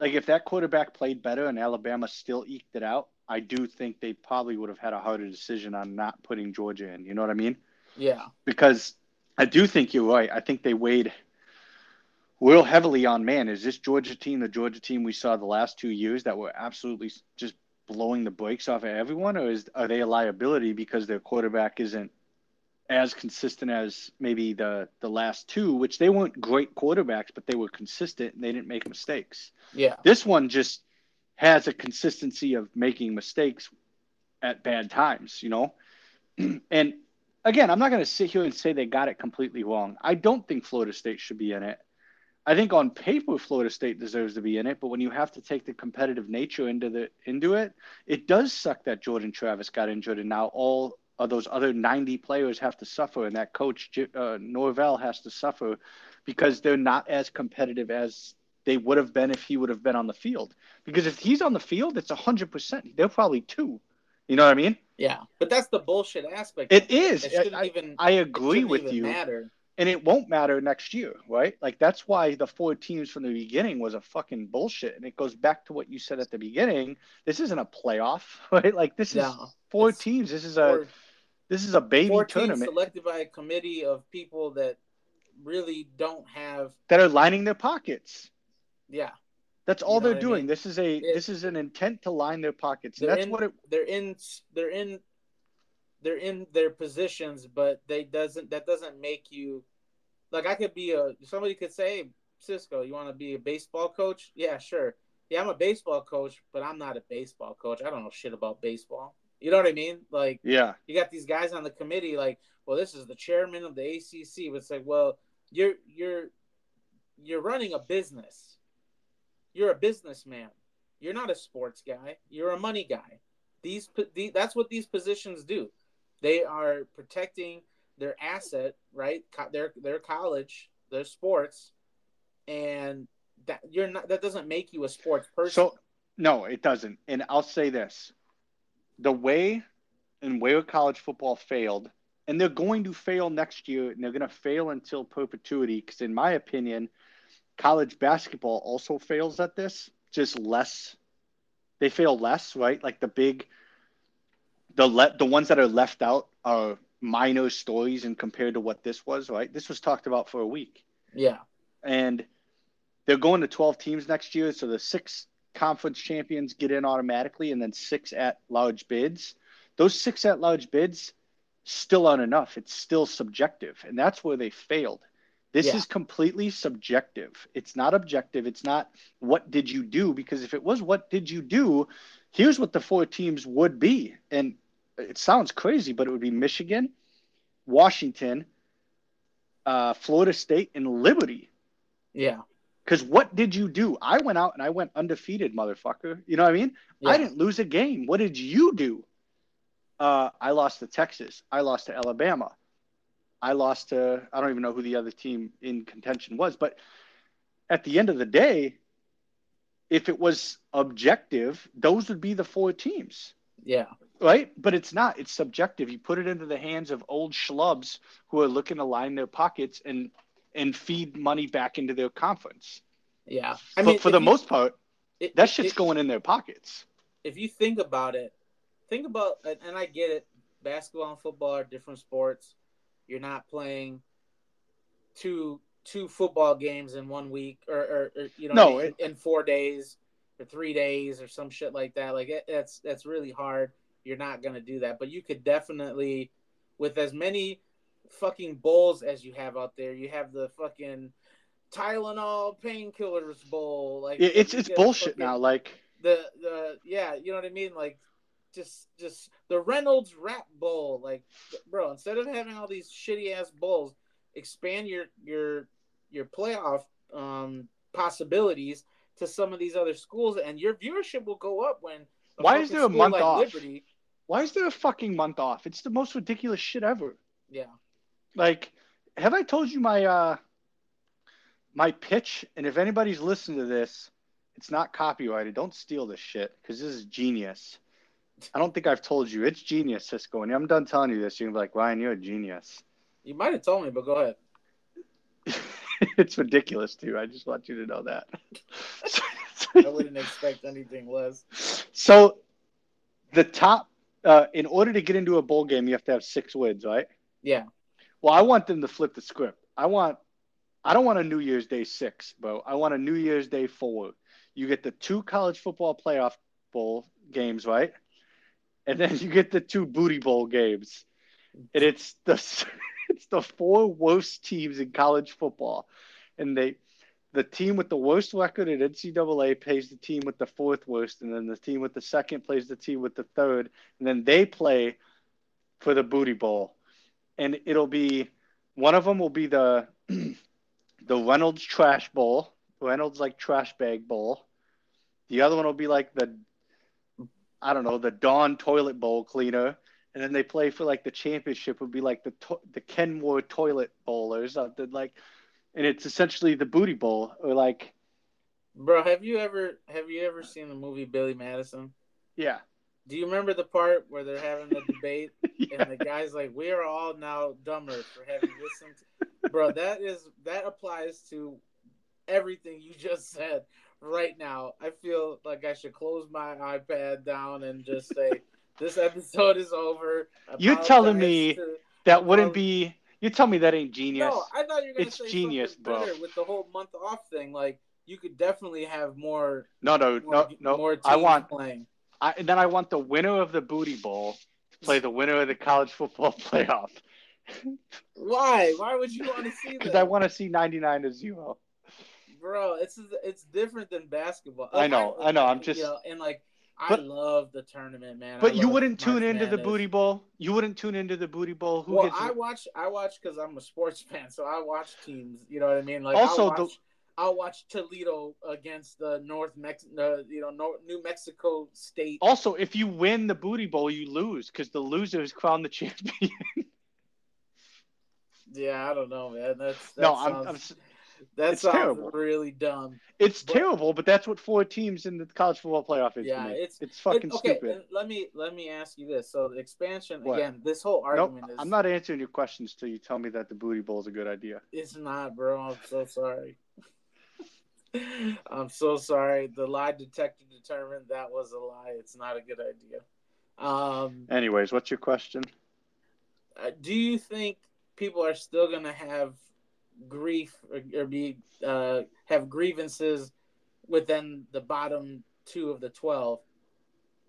like if that quarterback played better and Alabama still eked it out, I do think they probably would have had a harder decision on not putting Georgia in. You know what I mean? yeah, Because I do think you're right. I think they weighed real heavily on man. Is this Georgia team the Georgia team we saw the last two years that were absolutely just blowing the brakes off of everyone, or is are they a liability because their quarterback isn't as consistent as maybe the the last two, which they weren't great quarterbacks, but they were consistent and they didn't make mistakes. yeah, This one just has a consistency of making mistakes at bad times, you know? and again, I'm not going to sit here and say they got it completely wrong. I don't think Florida State should be in it. I think on paper Florida State deserves to be in it, but when you have to take the competitive nature into the into it, it does suck that Jordan Travis got injured and now all of those other 90 players have to suffer and that coach uh, Norvell has to suffer because they're not as competitive as they would have been if he would have been on the field. Because if he's on the field, it's 100%. They're probably two. You know what I mean? yeah. But that's the bullshit aspect. It is. It shouldn't I, even. I it agree shouldn't with even you. Matter. And it won't matter next year, right? Like that's why the four teams from the beginning was a fucking bullshit. And it goes back to what you said at the beginning. This isn't a playoff, right? Like this is No, four teams. This is a Four, this is a baby tournament selected by a committee of people that really don't have. that are lining their pockets. Yeah, That's all You know they're what I doing. mean? This is a It- this is an intent to line their pockets. And that's in- what it they're in. They're in. They're in their positions, but they doesn't. That doesn't make you. Like I could be a. Somebody could say, hey, Cisco, you want to be a baseball coach? Yeah, sure. Yeah, I'm a baseball coach, but I'm not a baseball coach. I don't know shit about baseball. You know what I mean? Like yeah. you got these guys on the committee like well this is the chairman of the ACC but it's like well you're you're you're running a business. You're a businessman. You're not a sports guy. You're a money guy. These, po- the that's what these positions do. They are protecting their asset right? Their their college their sports and that you're not that doesn't make you a sports person. So no, it doesn't. And I'll say this: the way and where college football failed, and they're going to fail next year, and they're going to fail until perpetuity. Because in my opinion, college basketball also fails at this, just less. They fail less, right? Like the big, the le- the ones that are left out are minor stories, and compared to what this was, right? This was talked about for a week yeah and they're going to 12 teams next year so the six conference champions get in automatically and then six at large bids those six at large bids still aren't enough. It's still subjective and that's where they failed. This Yeah. is completely subjective. It's not objective. It's not what did you do? Because if it was what did you do? Here's what the four teams would be. And it sounds crazy but it would be michigan washington uh, florida state and liberty. Yeah because what did you do? I went out and I went undefeated, motherfucker. You know what I mean? I didn't lose a game. What did you do? Uh, I lost to Texas. I lost to Alabama. I lost to, I don't even know who the other team in contention was. But at the end of the day, if it was objective, those would be the four teams yeah right? But it's not. It's subjective. You put it into the hands of old schlubs who are looking to line their pockets and and feed money back into their conference. yeah i but mean for the you- most part, it- that shit's it- going in their pockets. if you think about it, think about and I get it. Basketball and football are different sports. You're not playing two two football games in one week, or, or, or you know, No, in, it- in four days or three days or some shit like that. Like it, that's that's really hard. You're not gonna do that, but you could definitely, with as many fucking bowls as you have out there, you have the fucking Tylenol painkillers bowl. Like It- it's it's bullshit fucking- now. Like the the yeah, you know what I mean? Like just just the Reynolds Wrap Bowl. Like, bro, instead of having all these shitty ass bowls, expand your your your playoff um possibilities to some of these other schools, and your viewership will go up when. Why is there a month like off? Liberty, why is there a fucking month off? It's the most ridiculous shit ever. yeah, Like, have I told you my uh my pitch? And if anybody's listening to this, it's not copyrighted. Don't steal this shit because this is genius. I don't think I've told you. It's genius, Cisco. And I'm done telling you this. You're gonna be like, Ryan, you're a genius. you might have told me, but go ahead. it's ridiculous too. I just want you to know that. I wouldn't expect anything less. So, the top, uh, in order to get into a bowl game, you have to have six wins, right? Yeah, Well, I want them to flip the script. I want, I don't want a New Year's Day six, bro. I want a New Year's Day four. You get the two college football playoff bowl games, right? And then you get the two booty bowl games, and it's the it's the four worst teams in college football, and they the team with the worst record at NCAA plays the team with the fourth worst, and then the team with the second plays the team with the third, and then they play for the booty bowl, and it'll be one of them will be the the Reynolds Trash Bowl, Reynolds like trash bag bowl. The other one will be like the I don't know the Dawn Toilet Bowl cleaner, and then they play for like the championship would be like the to- the Kenmore Toilet Bowl or uh, something like, and it's essentially the booty bowl or like bro. Have you ever have you ever seen the movie Billy Madison? yeah Do you remember the part where they're having the debate yeah and the guy's like, "We are all now dumber for having listened." To... Bro, that is that applies to everything you just said right now. I feel like I should close my iPad down and just say, "This episode is over." You're telling me to- that wouldn't be. You tell me that ain't genius. No, I thought you were gonna It's say genius, something bro. better with the whole month off thing. Like, you could definitely have more. No, no, more no, no. More I want. playing. I, and then I want the winner of the booty bowl to play the winner of the college football playoff Why? Why would you want to see because? I want to see ninety nine to zero. bro it's it's different than basketball I know, I know, I'm just you know, and like i love the tournament man But you wouldn't tune into the booty bowl. You wouldn't tune into the booty bowl. Who well gets i watch i watch because i'm a sports fan so i watch teams you know what i mean like Also, watch, I'll watch Toledo against the North Mex, uh, you know, Nor- New Mexico State. Also, if you win the booty bowl, you lose because the loser is crowned the champion. Yeah, I don't know, man. That's that no, sounds, I'm, I'm. s- that sounds terrible. really dumb. It's But- terrible, but that's what four teams in the college football playoff is. Yeah, it's- it's fucking It- okay, stupid. let me let me ask you this. So the expansion What? again, this whole Nope, argument is I'm not answering your questions till you tell me that the booty bowl is a good idea. It's not, bro. I'm so sorry. I'm so sorry. The lie detector determined that was a lie. It's not a good idea. Um, Anyways, what's your question? uh, do you think people are still gonna have grief or, or be uh, have grievances within the bottom two of the twelve?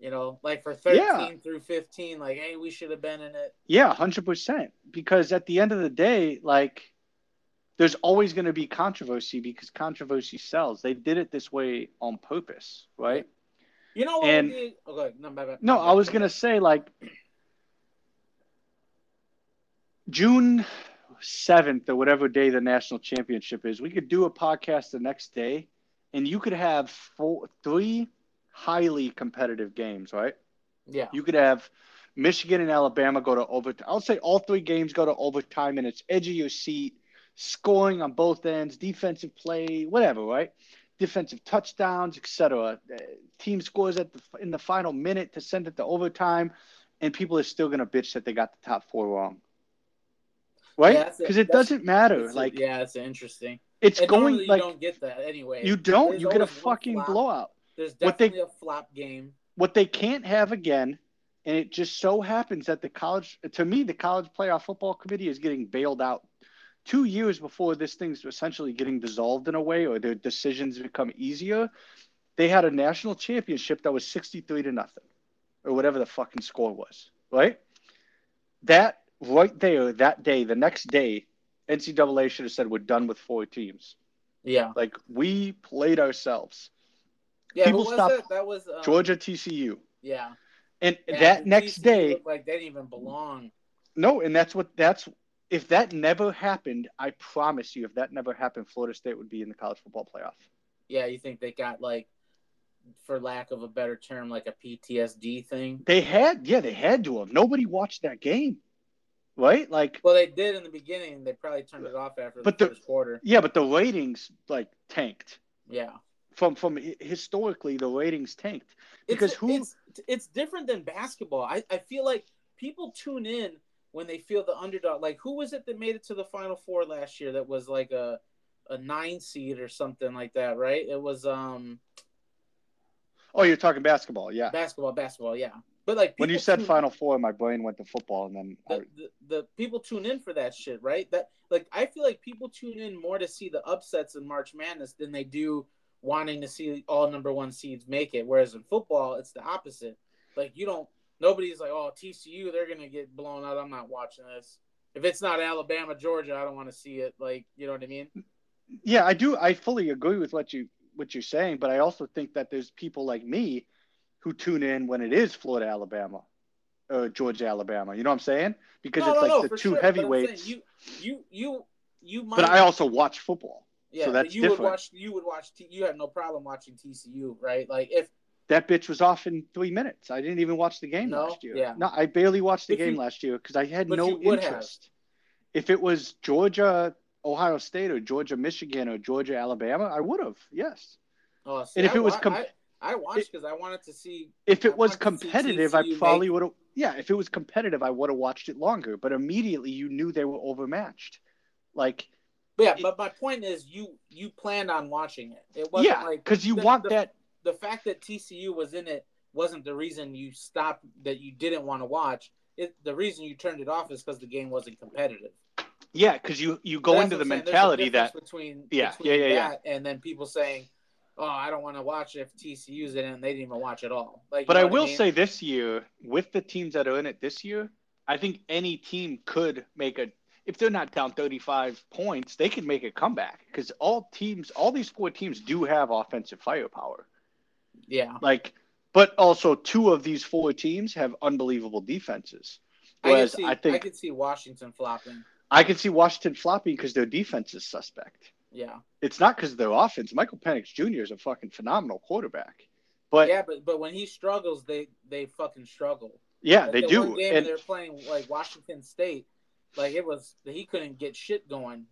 You know, like for thirteen Yeah. through fifteen, like, hey, we should have been in it. Yeah, hundred percent. Because at the end of the day, like, there's always going to be controversy because controversy sells. They did it this way on purpose, right? You know what? And- okay, oh, no, my bad. No, I was gonna say like June seventh or whatever day the national championship is. We could do a podcast the next day, and you could have four, three highly competitive games, right? Yeah. You could have Michigan and Alabama go to overtime. I'll say all three games go to overtime, and it's edge of your seat, scoring on both ends, defensive play, whatever, right? Defensive touchdowns, etc. Uh, Team scores at the in the final minute to send it to overtime, and people are still gonna bitch that they got the top four wrong, right? Because it doesn't matter. It's a- like yeah, it's interesting. it's And going normally like you don't get that anyway. you don't. There's You get a fucking flop. blowout. There's what they- definitely a flop game. what they can't have again, and it just so happens that the college, to me, the college playoff football committee is getting bailed out two years before this thing's essentially getting dissolved in a way, or their decisions become easier, they had a national championship that was 63 to nothing, or whatever the fucking score was, right? That right there, that day, the next day, NCAA should have said we're done with four teams. Yeah. Like we played ourselves. Yeah. People who was it? That was um, Georgia TCU. Yeah. And Yeah, that next TCU day, like they didn't even belong. no, and that's what that's if that never happened, I promise you, if that never happened, Florida State would be in the college football playoff. Yeah, you think they got like, for lack of a better term, like a PTSD thing? They had, yeah, they had to have. Nobody watched that game, right? Like, Well, they did in the beginning. They probably turned it off after But the the- first quarter. yeah, but the ratings like tanked Yeah. from from historically the ratings tanked because it's, who it's it's different than basketball. I, I feel like people tune in when they feel the underdog. Like who was it that made it to the final four last year that was like a a nine seed or something like that, right? It was um oh you're talking basketball, yeah. basketball, basketball, yeah. But like When you said tune- Final Four, my brain went to football, and then I, the, the, the people tune in for that shit, right? That like I feel like people tune in more to see the upsets in March Madness than they do wanting to see all number one seeds make it. Whereas in football, it's the opposite. Like you don't nobody's like, oh TCU, they're gonna get blown out. I'm not watching this. If it's not Alabama, Georgia, I don't want to see it. Like you know what I mean? yeah, I do. I fully agree with what you what you're saying, but I also think that there's people like me who tune in when it is Florida, Alabama, or Georgia, Alabama. You know what I'm saying? Because no, it's no, like no, the two sure. Saying heavyweights. You you you you might. But I also watch football. yeah, so that's you would watch. You would watch. T- you have no problem watching TCU, right? Like if That bitch was off in three minutes. I didn't even watch the game No? last year. Yeah. No, I barely watched the But game you- last year because I had no would have. interest. If it was Georgia, Ohio State, or Georgia, Michigan, or Georgia, Alabama, I would have. Yes. oh, see, And if I it was com- I, I watched because I wanted to see. If I it was to see competitive, I probably make- would have. Yeah, if it was competitive, I would have watched it longer. But immediately, you knew they were overmatched. Like, But yeah, it- but my point is, you you planned on watching it. It wasn't yeah, like because you the- want the- that. The fact that TCU was in it wasn't the reason you stopped that you didn't want to watch. It the reason you turned it off is because the game wasn't competitive. Yeah, because you you go into the saying. Mentality that between Yeah, between yeah, yeah, yeah. and then people saying, "Oh, I don't want to watch if TCU's in it," and they didn't even watch at all. Like, But I will mean? say this year, with the teams that are in it this year, I think any team could make a. If they're not down 35 points, they can make a comeback because all teams, all these four teams do have offensive firepower. Yeah, Like, but also two of these four teams have unbelievable defenses. I could see. I I, could see Washington flopping. I can see Washington flopping because their defense is suspect. Yeah, It's not because of their offense. Michael Penix Jr. is a fucking phenomenal quarterback. But yeah, but but when he struggles, they they fucking struggle. Yeah, they the do. And they're playing like Washington State, like it was he couldn't get shit going.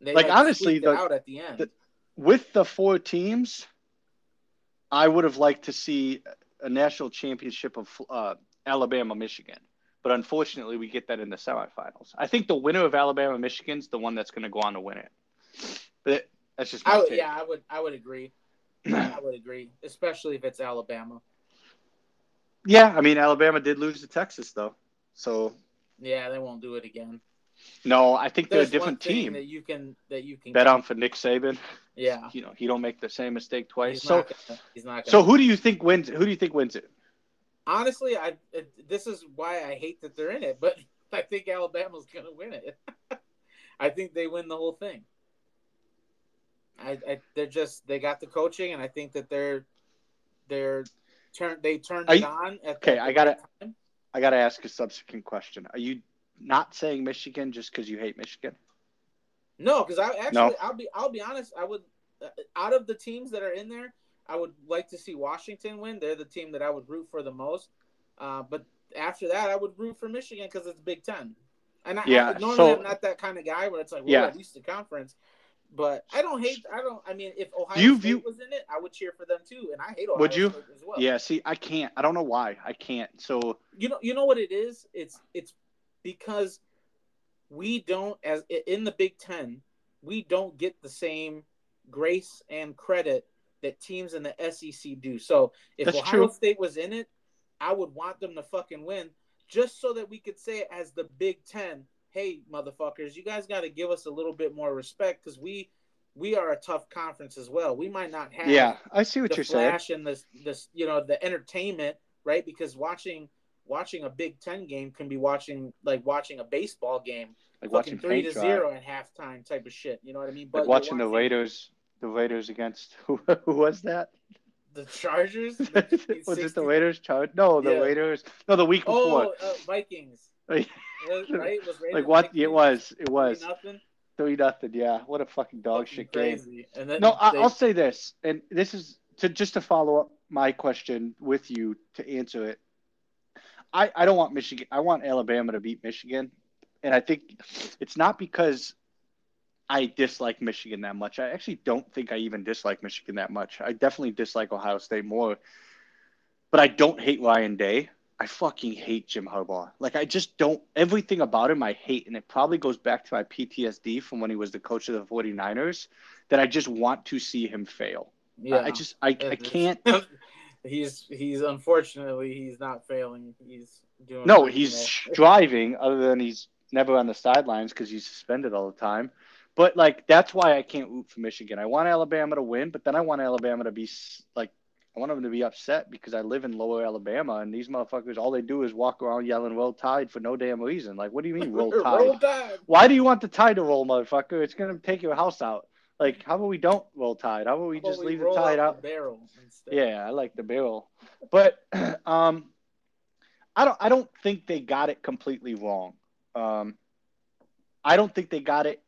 They Like, honestly, squeaked the- out at the end. the- with the four teams, I would have liked to see a national championship of uh, Alabama, Michigan. But unfortunately, we get that in the semifinals. I think the winner of Alabama, Michigan's the one that's going to go on to win it. But that's just my I yeah, I would I would agree. I would agree, especially if it's Alabama. yeah, I mean, Alabama did lose to Texas, though. So, Yeah, they won't do it again. No, I think they're a different team. that you can that you can Bet on for Nick Saban. Yeah, You know, he don't make the same mistake twice. he's So, not gonna, he's not. Gonna. so who do you think wins? Who do you think wins it? honestly, I this is why I hate that they're in it, but I think Alabama's gonna win it. I think they win the whole thing. I, I they're just they got the coaching, and I think that they're they're turn they turned Are it on. At okay, the I gotta-. I got to ask a subsequent question. Are you not saying Michigan just because you hate Michigan? No, because I actually No. I'll be I'll be honest. I would uh, out of the teams that are in there, I would like to see Washington win. They're the team that I would root for the most. Uh, but after that, I would root for Michigan because it's Big Ten. And I, Yeah, I, normally so- I'm not that kind of guy where it's like, well, Yeah. at least the conference. But I don't hate. I don't. I mean, if Ohio You State view- was in it, I would cheer for them too. And I hate Ohio Would you? State as well. Yeah, see, I can't. I don't know why. I can't. So, you know you know what it is it's it's because we don't as in the big 10 we don't get the same grace and credit that teams in the sec do so if That's ohio true. state was in it i would want them to fucking win just so that we could say as the big 10 hey, motherfuckers, you guys got to give us a little bit more respect because we we are a tough conference as well. We might not have Yeah, I see what the you're saying. flash and this this you know the entertainment, right? Because watching watching a Big Ten game can be watching like watching a baseball game, Like fucking watching three to zero at halftime type of shit. You know what I mean? Like you're watching the Raiders, the Raiders against who? Who was that? the Chargers. was it the Raiders? Char- No, the Yeah. Raiders. No, the week before. Oh, uh, Vikings. Like Was, right? Was Raiders what? Vikings It was. It was Nothing. three nothing. Yeah. What a fucking dog shit game. crazy. And then No, I, they- I'll say this, and this is to just to follow up my question with you to answer it. I, I don't want Michigan. I want Alabama to beat Michigan, and I think it's not because I dislike Michigan that much. I actually don't think I even dislike Michigan that much. I definitely dislike Ohio State more, but I don't hate Ryan Day. I fucking hate Jim Harbaugh. Like I just don't everything about him I hate and it probably goes back to my PTSD from when he was the coach of the 49ers that I just want to see him fail. yeah. I just I, I can't he's he's unfortunately he's not failing. He's doing No, he's striving other than he's never on the sidelines cuz he's suspended all the time. But like that's why I can't root for Michigan. I want Alabama to win, but then I want Alabama to be like I want them to be upset because I live in lower Alabama and these motherfuckers all they do is walk around yelling roll tide for no damn reason. Like what do you mean roll tide? Roll Tide. Why do you want the tide to roll, motherfucker? It's gonna take your house out. Like, how about we don't roll tide? How about we How about just we leave the roll tide out? the barrel instead? Yeah, I like the barrel, but um, I don't. I don't think they got it completely wrong. Um, I don't think they got it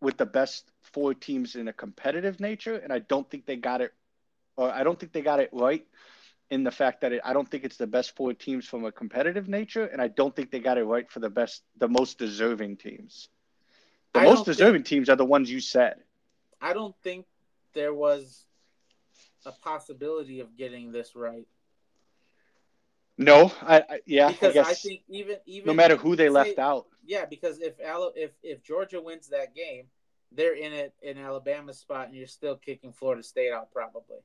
with the best four teams in a competitive nature, and I don't think they got it, or I don't think they got it right in the fact that it, I don't think it's the best four teams from a competitive nature, and I don't think they got it right for the best, the most deserving teams. The I most don't think- deserving teams are the ones you said. I don't think there was a possibility of getting this right No, I, I yeah, because I I, think even even no matter who they say- left out. Yeah, because if if if Georgia wins that game, they're in it in Alabama's spot, and you're still kicking Florida State out probably.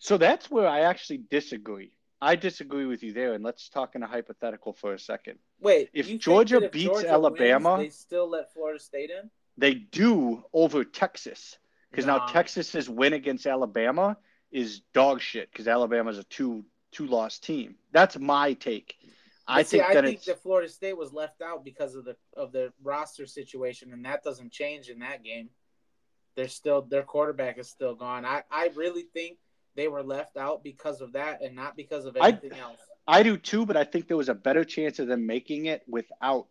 So that's where I actually disagree. I disagree with you there, and let's talk in a hypothetical for a second. Wait, If Georgia if beats Georgia Alabama- wins, they still let Florida State in? They do over Texas because now Texas's win against Alabama is dog shit because Alabama's a two two loss team. That's my take. I see, think I that think that Florida State was left out because of the of the roster situation, and that doesn't change in that game. They're still their quarterback is still gone. I I really think they were left out because of that, and not because of I- anything else. I do too, but I think there was a better chance of them making it without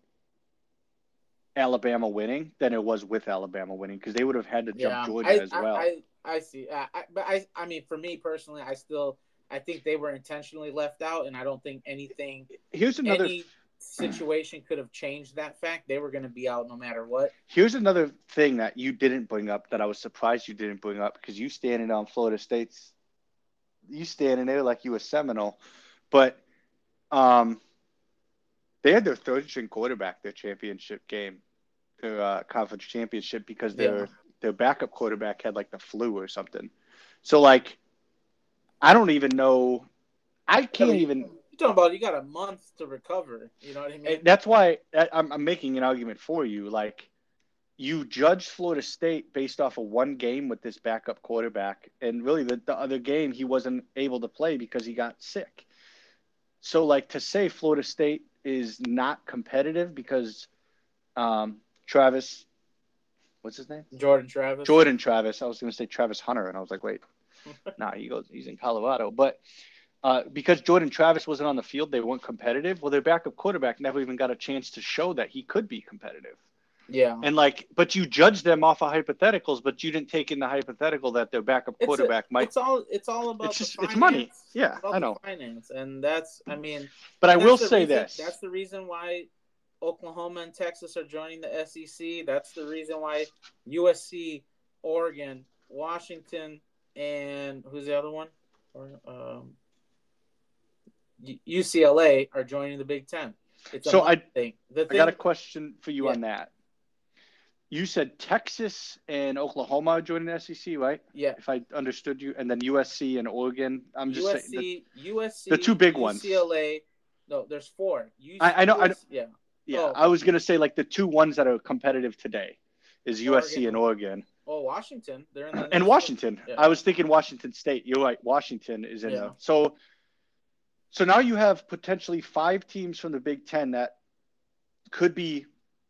Alabama winning than it was with Alabama winning because they would have had to jump Georgia I, as well. I, I, see, I, I, but I, I mean, for me personally, I still, I think they were intentionally left out, and I don't think anything, Here's another any situation could have changed that fact. They were going to be out no matter what. Here's another thing that you didn't bring up that I was surprised you didn't bring up because you standing on Florida State's, you standing there like you were Seminole, but um, they had their third string quarterback their championship game, their uh, conference championship because their Yeah. their backup quarterback had like the flu or something. So like, I don't even know. I can't mean, even. You're talking about you got a month to recover. You know what I mean? That's why I- I'm, I'm making an argument for you. Like, you judged Florida State based off of one game with this backup quarterback, and really the, the other game he wasn't able to play because he got sick. So, like, to say Florida State is not competitive because um, Travis, what's his name? Jordan Travis. Jordan Travis. I was going to say Travis Hunter, and I was like, wait, nah, he goes, he's in Colorado. But uh, because Jordan Travis wasn't on the field, they weren't competitive. Well, their backup quarterback never even got a chance to show that he could be competitive. Yeah. And like, but you judge them off of hypotheticals, but you didn't take in the hypothetical that their backup It's a- quarterback might. It's all. It's all about. It's the just- it's money. Yeah, It's I know. finance, and that's. I mean, But I will say reason- this. That's the reason why Oklahoma and Texas are joining the SEC. That's the reason why USC, Oregon, Washington, and who's the other one? Or, um, UCLA are joining the Big Ten. It's So I- thing. The I got a question for you Yeah. on that. You said Texas and Oklahoma are joining the SEC, right? yeah. If I understood you, and then USC and Oregon. I'm just saying. USC, USC, the two big ones. UCLA. No, there's four. UC, I- I know- I know- Yeah. Yeah, Oh. I was gonna say like the two ones that are competitive today is USC Oregon. and Oregon Oh, Washington. They're in the and Washington. Yeah. I was thinking Washington State. You're right. Washington is in Yeah. there. So, so now you have potentially five teams from the Big Ten that could be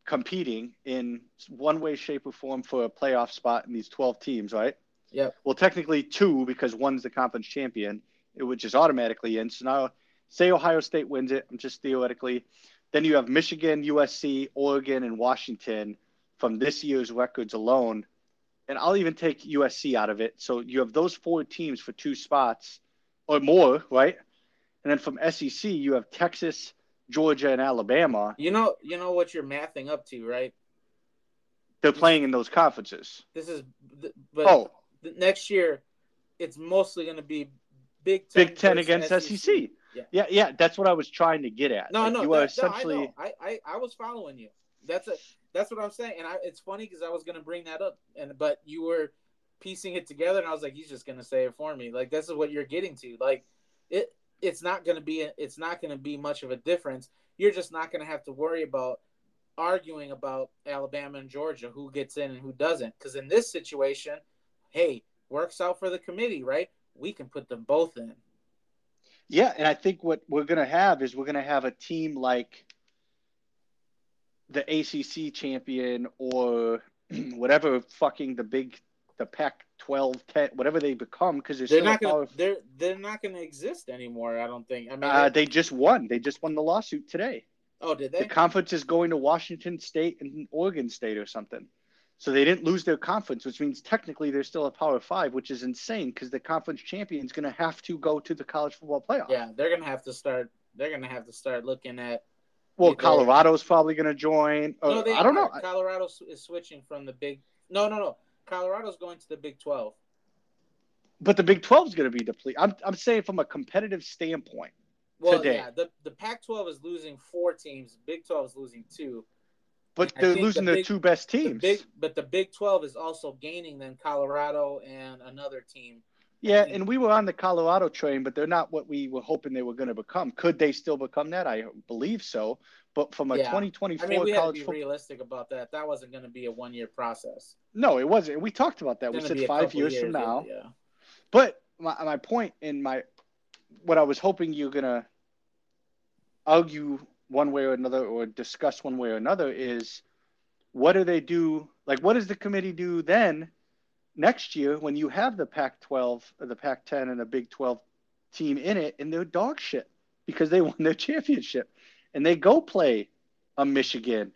competing in one way, shape, or form for a playoff spot in these 12 teams, right? Yeah. Well, technically two because one's the conference champion, which is automatically in. So now, say Ohio State wins it. I'm just theoretically. Then you have Michigan, USC, Oregon, and Washington from this year's records alone. And I'll even take USC out of it. So you have those four teams for two spots or more, right? And then from SEC, you have Texas, Georgia, and Alabama. You know, you know what you're mathing up to, right? They're playing in those conferences. This is, but Oh, the next year, it's mostly going to be Big Ten, Big Ten against SEC. SEC. Yeah. yeah, yeah. That's what I was trying to get at. No, Like, no, you are that- no, essentially. I. I, I, I was following you. That's a, that's what I'm saying. And I, it's funny because I was going to bring that up, and but you were piecing it together, and I was like, he's just going to say it for me. Like this is what you're getting to. Like it, it's not going to be, it's not going to be much of a difference. You're just not going to have to worry about arguing about Alabama and Georgia who gets in and who doesn't. Because in this situation, hey, works out for the committee, right? We can put them both in. Yeah, and I think what we're going to have is we're going to have a team like the ACC champion or whatever fucking the big the Pac 12 10 whatever they become because They're not gonna. They're they're not gonna exist anymore. I don't think. I mean, uh, they just won. They just won the lawsuit today. oh, did they? The conference is going to Washington State and Oregon State or something. So they didn't lose their conference, which means technically they're still a Power Five, which is insane because the conference champion is going to have to go to the college football playoff. Yeah, they're gonna have to start. They're gonna have to start looking at. Well, Either- Colorado's probably going to join. or- no, they I don't know. Colorado is switching from the big. No, no, no. Colorado's going to the Big Twelve. But the Big 12 is going to be depleted. I'm, I'm saying from a competitive standpoint. Well, Today. yeah. The the Pac-12 is losing four teams. Big 12 is losing two. But they're losing the their two best The teams. big, but the Big 12 is also gaining then Colorado and another team. yeah, and we were on the Colorado train, but they're not what we were hoping they were going to become. Could they still become that? I believe so. But from a Yeah. 2024 I mean, we had to college be realistic about that. That wasn't going to be a one-year process. No, it wasn't. We talked about that. We said five couple years, from now. Yeah. yeah. But my, my point in my what I was hoping you're gonna argue one way or another or discuss one way or another is what do they do like what does the committee do then next year when you have the Pac 12 uh, the Pac 10 and the Big 12 team in it and they're dog shit because they won their championship and they go play a Michigan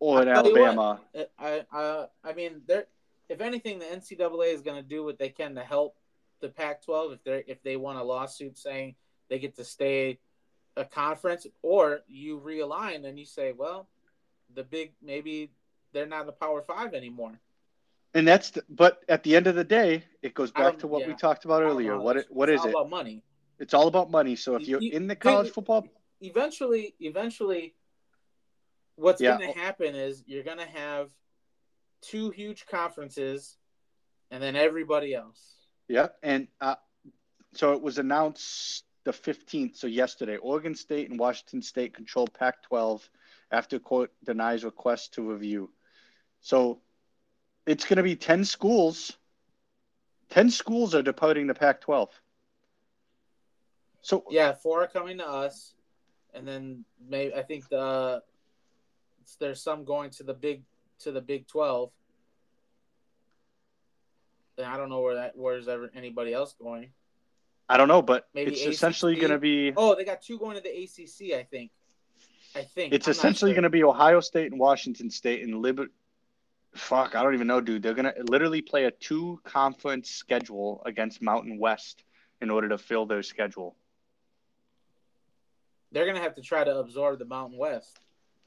or an I'll tell you what, Alabama. Uh, I, I, I mean, there. If anything, the NCAA is going to do what they can to help the Pac-12 if they if they want a lawsuit saying they get to stay a conference, or you realign and you say, well, the big maybe they're not the Power Five anymore. And that's the, but at the end of the day, it goes back to what we talked about earlier. What it, what it's is all it? About money. It's all about money. So if you're You- in the college football, Eventually, eventually, what's Yeah. going to happen is you're going to have two huge conferences, and then everybody else. yeah. And uh, so it was announced the 15th, so yesterday, Oregon State and Washington State control Pac-12 after court denies request to review. So it's going to be 10 schools. 10 schools are departing the Pac-12. So Yeah, four are coming to us, and then maybe I think the there's some going to the big to the Big Twelve. And I don't know where that where's ever anybody else going. I don't know, but Maybe it's ACC? essentially going to be Oh, they got two going to the ACC. I think. I think It's I'm essentially sure. going to be Ohio State and Washington State and Liber. Fuck, I don't even know, dude. They're going to literally play a two conference schedule against Mountain West in order to fill their schedule. They're gonna have to try to absorb the Mountain West.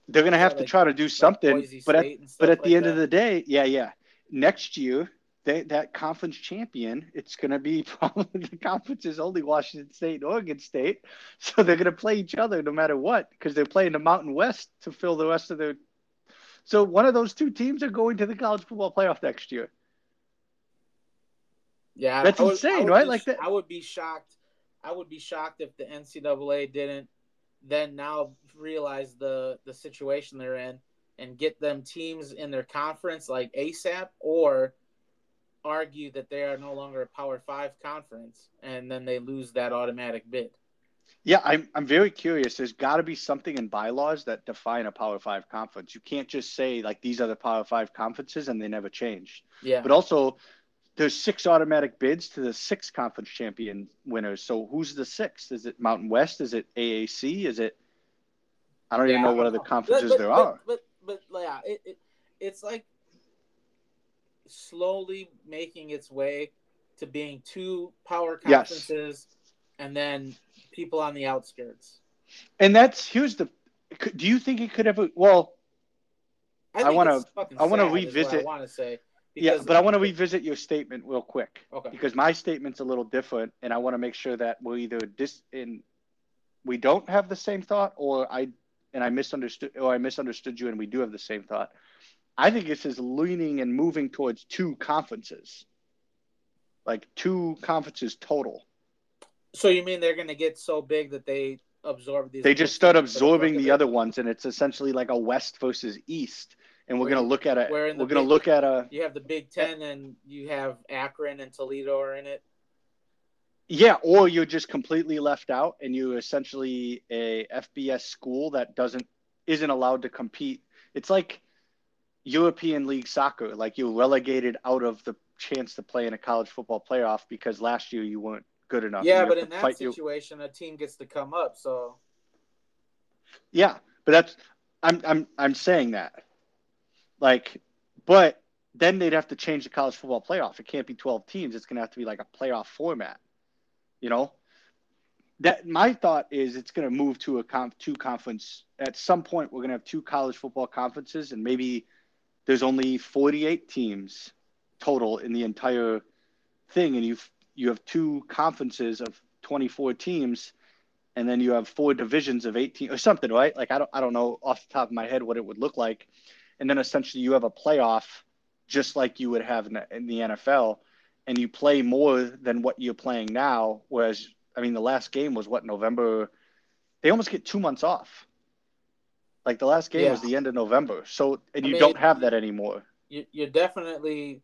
They're going to have to like- try to do something, Like but at, but at the like end of the day, yeah, yeah. Next year, they, that conference champion, it's going to be probably the conference is only Washington State and Oregon State, so they're going to play each other no matter what because they're playing the Mountain West to fill the rest of their. So one of those two teams are going to the college football playoff next year. Yeah, That's would- insane, right? be- Like that- I would be shocked. I would be shocked if the NCAA didn't then now realize the the situation they're in and get them teams in their conference like ASAP or argue that they are no longer a Power Five conference and then they lose that automatic bid. Yeah, I'm I'm very curious. There's got to be something in bylaws that define a Power Five conference. You can't just say like these are the Power Five conferences and they never change. Yeah. But also, there's six automatic bids to the six conference champion winners. So who's the sixth? Is it Mountain West? Is it AAC? Is it? I don't Yeah, even know what other conferences But- but- there but- are. But but, yeah, it, it it's like slowly making its way to being two power Yes. conferences and then people on the outskirts. And that's here's the. Do you think it could ever? Well, I, I wanna- I is what revisit- I want to say. yeah, but I want to revisit your statement real quick. Okay. because my statement's a little different and i want to make sure that we're either dis in we don't have the same thought or i and i misunderstood or i misunderstood you and we do have the same thought i think this is leaning and moving towards two conferences like two conferences total So you mean they're gonna get so big that they absorb these? they just start teams for the absorbing the other ones and it's essentially like a west versus east and we're going to look at it where in we're going to look at a You have the Big Ten and you have Akron and Toledo are in it. Yeah, or you're just completely left out and you're essentially a FBS school that doesn't isn't allowed to compete. It's like European League soccer, like you're relegated out of the chance to play in a college football playoff because last year you weren't good enough. yeah, but in that situation, a team gets to come up. So Yeah, but that's I'm I'm I'm saying that. Like, but then they'd have to change the college football playoff. It can't be 12 teams. It's going to have to be like a playoff format. You know? That my thought is it's going to move to a conf, two conference at some point we're going to have two college football conferences and maybe there's only 48 teams total in the entire thing and you you have two conferences of 24 teams and then you have four divisions of 18 or something, right? Like I don't I don't know off the top of my head what it would look like. And then essentially you have a playoff just like you would have in the, in the NFL and you play more than what you're playing now whereas I mean the last game was what November they almost get 2 months off. Like the last game Yeah. was the end of November. So and I you mean, don't have that anymore. you, you're definitely.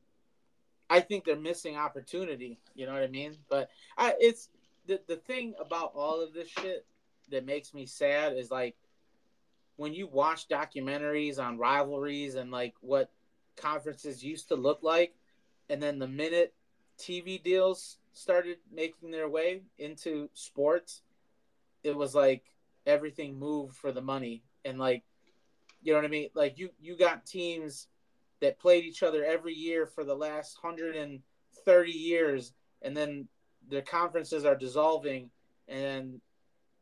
I think they're missing opportunity. You know what I mean? But I, it's the the thing about all of this shit that makes me sad is like when you watch documentaries on rivalries and like what conferences used to look like, and then the minute TV deals started making their way into sports, it was like everything moved for the money and like you know what I mean? Like you you got teams that played each other every year for the last 130 years and then their conferences are dissolving and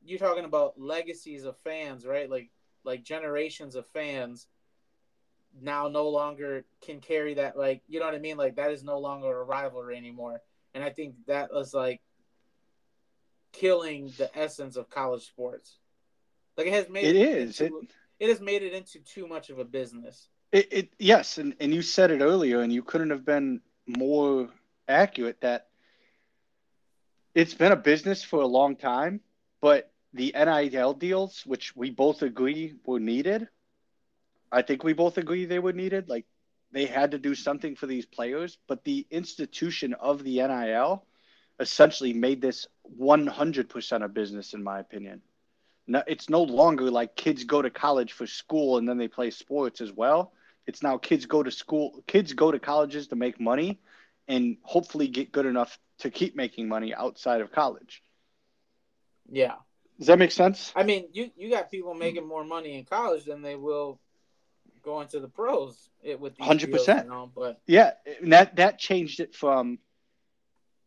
you're talking about legacies of fans, right? Like like generations of fans now no longer can carry that like you know what I mean? Like that is no longer a rivalry anymore. And I think that was like killing the essence of college sports. Like it has made It is. into- it has made it into too much of a business. It, it yes, and, and you said it earlier, and you couldn't have been more accurate that it's been a business for a long time, but the NIL deals, which we both agree were needed, I think we both agree they were needed. Like they had to do something for these players, but the institution of the NIL essentially made this 100% a business, in my opinion. No, it's no longer like kids go to college for school and then they play sports as well. It's now kids go to school, kids go to colleges to make money and hopefully get good enough to keep making money outside of college. Yeah. Does that make sense? I mean, you you got people making more money in college than they will going to the pros it, with these 100%. deals, you know, but Yeah, that that changed it from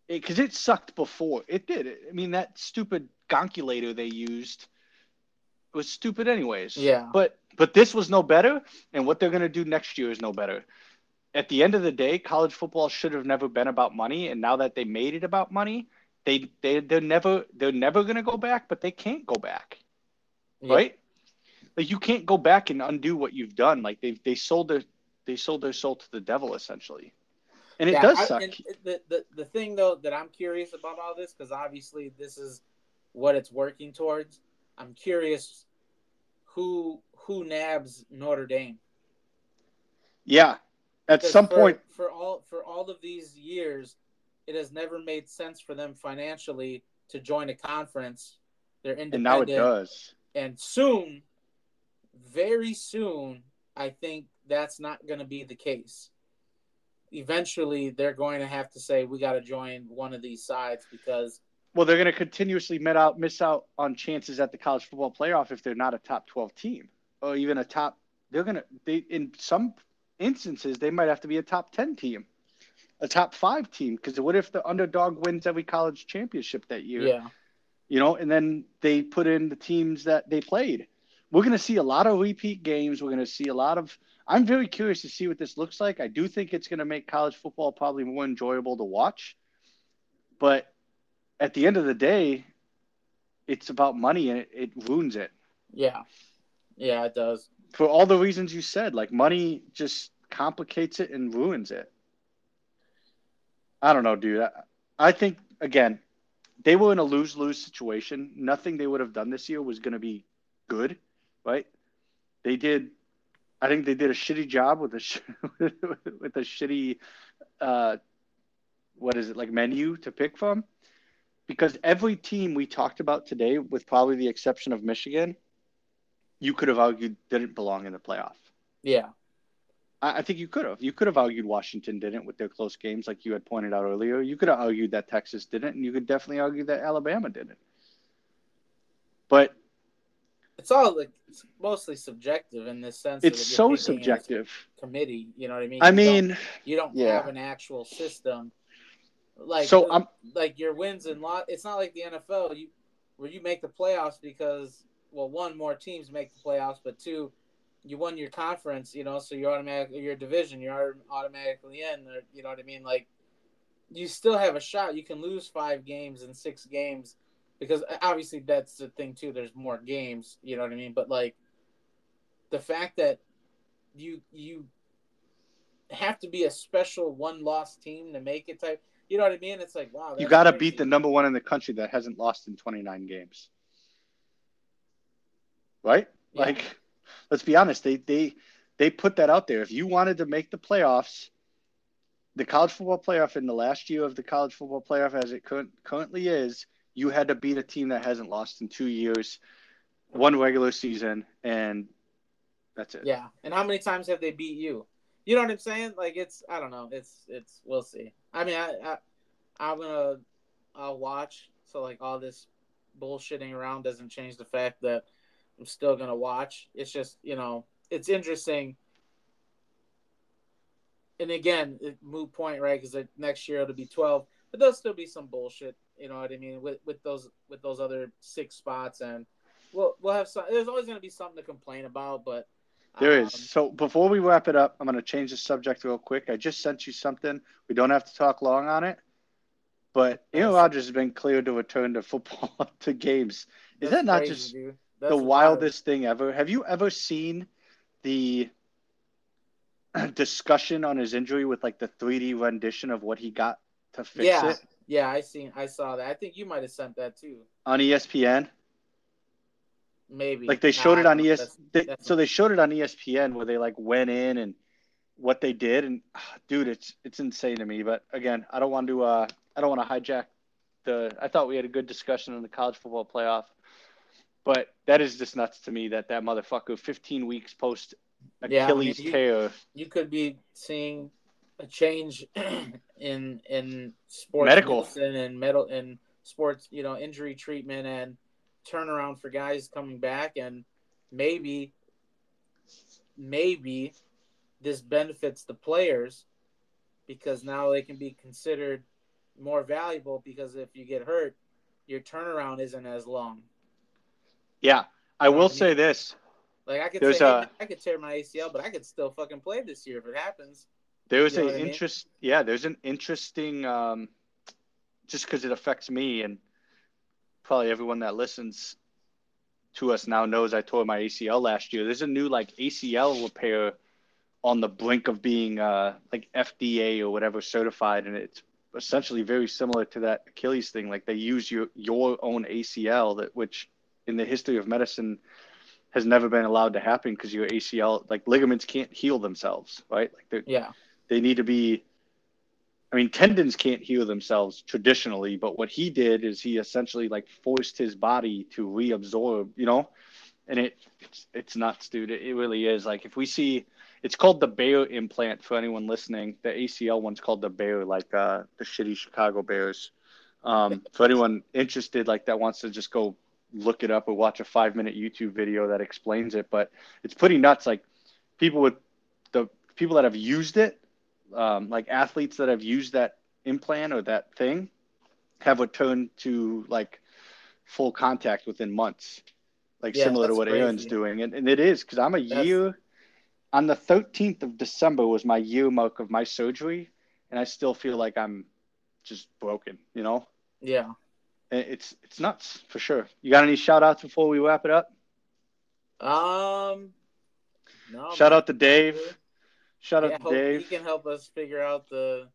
because it, sucked before. It did. I mean, that stupid gonculator they used was stupid, anyways. Yeah. But but this was no better, and what they're gonna do next year is no better. At the end of the day, college football should have never been about money, and now that they made it about money, they they they're never they're never gonna go back, but they can't go back, yeah. right? Like you can't go back and undo what you've done. Like they they sold their they sold their soul to the devil essentially, and it Yeah, does I- suck. the, the the thing though that I'm curious about all this because obviously this is what it's working towards. I'm curious who who nabs Notre Dame. Yeah, at Because some for, point, for all for all of these years, it has never made sense for them financially to join a conference. They're and independent, now it does. and soon, very soon, I think that's not going to be the case. Eventually, they're going to have to say we got to join one of these sides because Well, they're going to continuously miss out miss out on chances at the college football playoff if they're not a top twelve team or even a top. They're gonna they in some instances they might have to be a top ten team, a top five team because what if the underdog wins every college championship that year? yeah, you know, and then they put in the teams that they played. We're going to see a lot of repeat games. We're going to see a lot of. I'm very curious to see what this looks like. I do think it's going to make college football probably more enjoyable to watch. But at the end of the day, it's about money and it, it ruins it yeah, yeah, it does. for all the reasons you said. Like money just complicates it and ruins it. I don't know, dude. I, I think again, they were in a lose lose situation. Nothing they would have done this year was going to be good, right? They did. I think they did a shitty job with a sh- with a shitty, uh, what is it like menu to pick from? Because every team we talked about today, with probably the exception of Michigan, you could have argued didn't belong in the playoff. Yeah, I, I think you could have. You could have argued Washington didn't with their close games, like you had pointed out earlier. You could have argued that Texas didn't, and you could definitely argue that Alabama didn't. But it's all like it's mostly subjective in this sense. it's so picking as a subjective. Committee, you know what I mean? I You don't- mean, you don't yeah. have an actual system like So I'm- like your wins and lot it's not like the NFL you where you make the playoffs because well one more teams make the playoffs but two you won your conference you know so you're automatically your division you're automatically in or, you know what I mean? Like you still have a shot. You can lose 5 games in 6 games because obviously that's the thing too. There's more games you know what I mean? But like the fact that you you have to be a special one loss team to make it type. You know what I mean? It's like wow. you got to beat the number one in the country that hasn't lost in 29 games, right? Yeah. Like, let's be honest. They they they put that out there. If you wanted to make the playoffs, the college football playoff in the last year of the college football playoff, as it currently is, you had to beat a team that hasn't lost in two years, one regular season, and that's it. Yeah, and how many times have they beat you? You know what I'm saying? Like it's I don't know. It's it's we'll see. I mean I, I I'm gonna I'll watch. So like all this bullshitting around doesn't change the fact that I'm still gonna watch. It's just you know it's interesting. And again, it, moot point, right? Because next year it'll be 12, but there'll still be some bullshit. You know what I mean? With with those with those other six spots, and we'll we'll have some. There's always gonna be something to complain about, but There um, is. So before we wrap it up, I'm going to change the subject real quick. I just sent you something. We don't have to talk long on it. But Aaron. Rodgers has been cleared to return to football to games. Is that not crazy, just the wild. wildest thing ever? Have you ever seen the discussion on his injury with like the 3D rendition of what he got to fix Yeah, it yeah, I seen, I saw that. I think you might have sent that too. on ESPN? Maybe Like they Nah, showed it on ES. that's- They, that's- so they showed it on ESPN where they like went in and what they did, and ah, dude, it's it's insane to me. But again, I don't want to uh I don't want to hijack the. I thought we had a good discussion on the college football playoff, but that is just nuts to me that that motherfucker 15 weeks post Yeah, I mean, Achilles you- tear. you could be seeing a change in in sports Medical. medicine and metal and sports, you know, injury treatment and turnaround for guys coming back, and maybe, maybe this benefits the players because now they can be considered more valuable because if you get hurt, your turnaround isn't as long. Yeah, I will I say this. Like I could There's say, a- I could tear my ACL, but I could still fucking play this year if it happens. There's You know a what I mean? interest. Yeah, there's an interesting. Um, just because it affects me and probably everyone that listens to us now knows I tore my ACL last year. There's a new like ACL repair on the brink of being uh, like FDA or whatever certified, and it's essentially very similar to that Achilles thing. Like they use your your own ACL that which in the history of medicine has never been allowed to happen because your ACL, like ligaments, can't heal themselves, right? Like they yeah, they need to be. I mean, tendons can't heal themselves traditionally, but what he did is he essentially like forced his body to reabsorb, you know, and it it's, it's nuts, dude. It, it really is. Like if we see, it's called the Bear implant for anyone listening. The ACL one's called the Bear, like uh, the shitty Chicago Bears. Um, for anyone interested, like that wants to just go look it up or watch a five minute YouTube video that explains it. But it's pretty nuts. Like people with the people that have used it, um, like athletes that have used that implant or that thing, have returned to like full contact within months, like yeah, similar to what crazy. Aaron's doing. And, and it is because I'm a that's... year on the 13th of December was my year mark of my surgery, and I still feel like I'm just broken, you know? Yeah it's it's nuts for sure. You got any shout outs before we wrap it up? Um, no. Shout out to Dave. Shout yeah, out to Dave. He can help us figure out the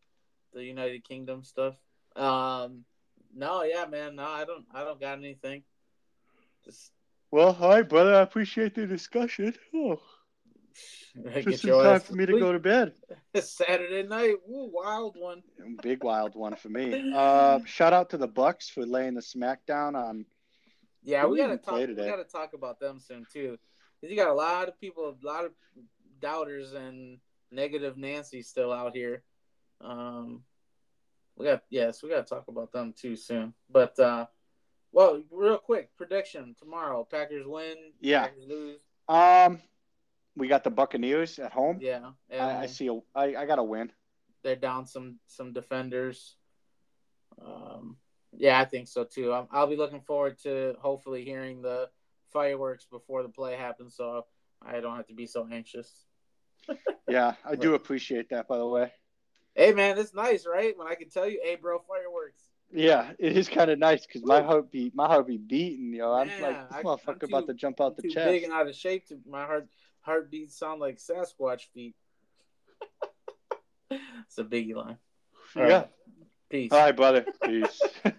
the United Kingdom stuff. Um, no, yeah, man. No, I don't. I don't got anything. Just well, hi, brother. I appreciate the discussion. Oh. Just time for me to go to bed. Saturday night, Ooh, wild one. Big wild one for me. Uh, shout out to the Bucks for laying the smackdown on. Yeah, we gotta talk. We gotta talk about them soon too, because you got a lot of people, a lot of doubters and negative Nancy still out here. Um, we got yes, we gotta talk about them too soon. But uh, well, real quick prediction tomorrow: Packers win. Yeah. Packers lose. Um, we got the Buccaneers at home. Yeah, I, I, see. A, I, I got a win. They're down some some defenders. Um, yeah, I think so too. I'll, I'll be looking forward to hopefully hearing the fireworks before the play happens, so I don't have to be so anxious. Yeah, I do appreciate that. By the way. Hey man, it's nice, right? When I can tell you, "Hey, bro, fireworks." Yeah, it is kind of nice because my heart beat my heart be beating, yo. I'm like, this I, motherfucker too, about to jump out I'm the chest. Big and out of shape. To, my heart heartbeats sound like Sasquatch feet. it's a biggie line. All yeah. Right. Peace. All right, brother. Peace.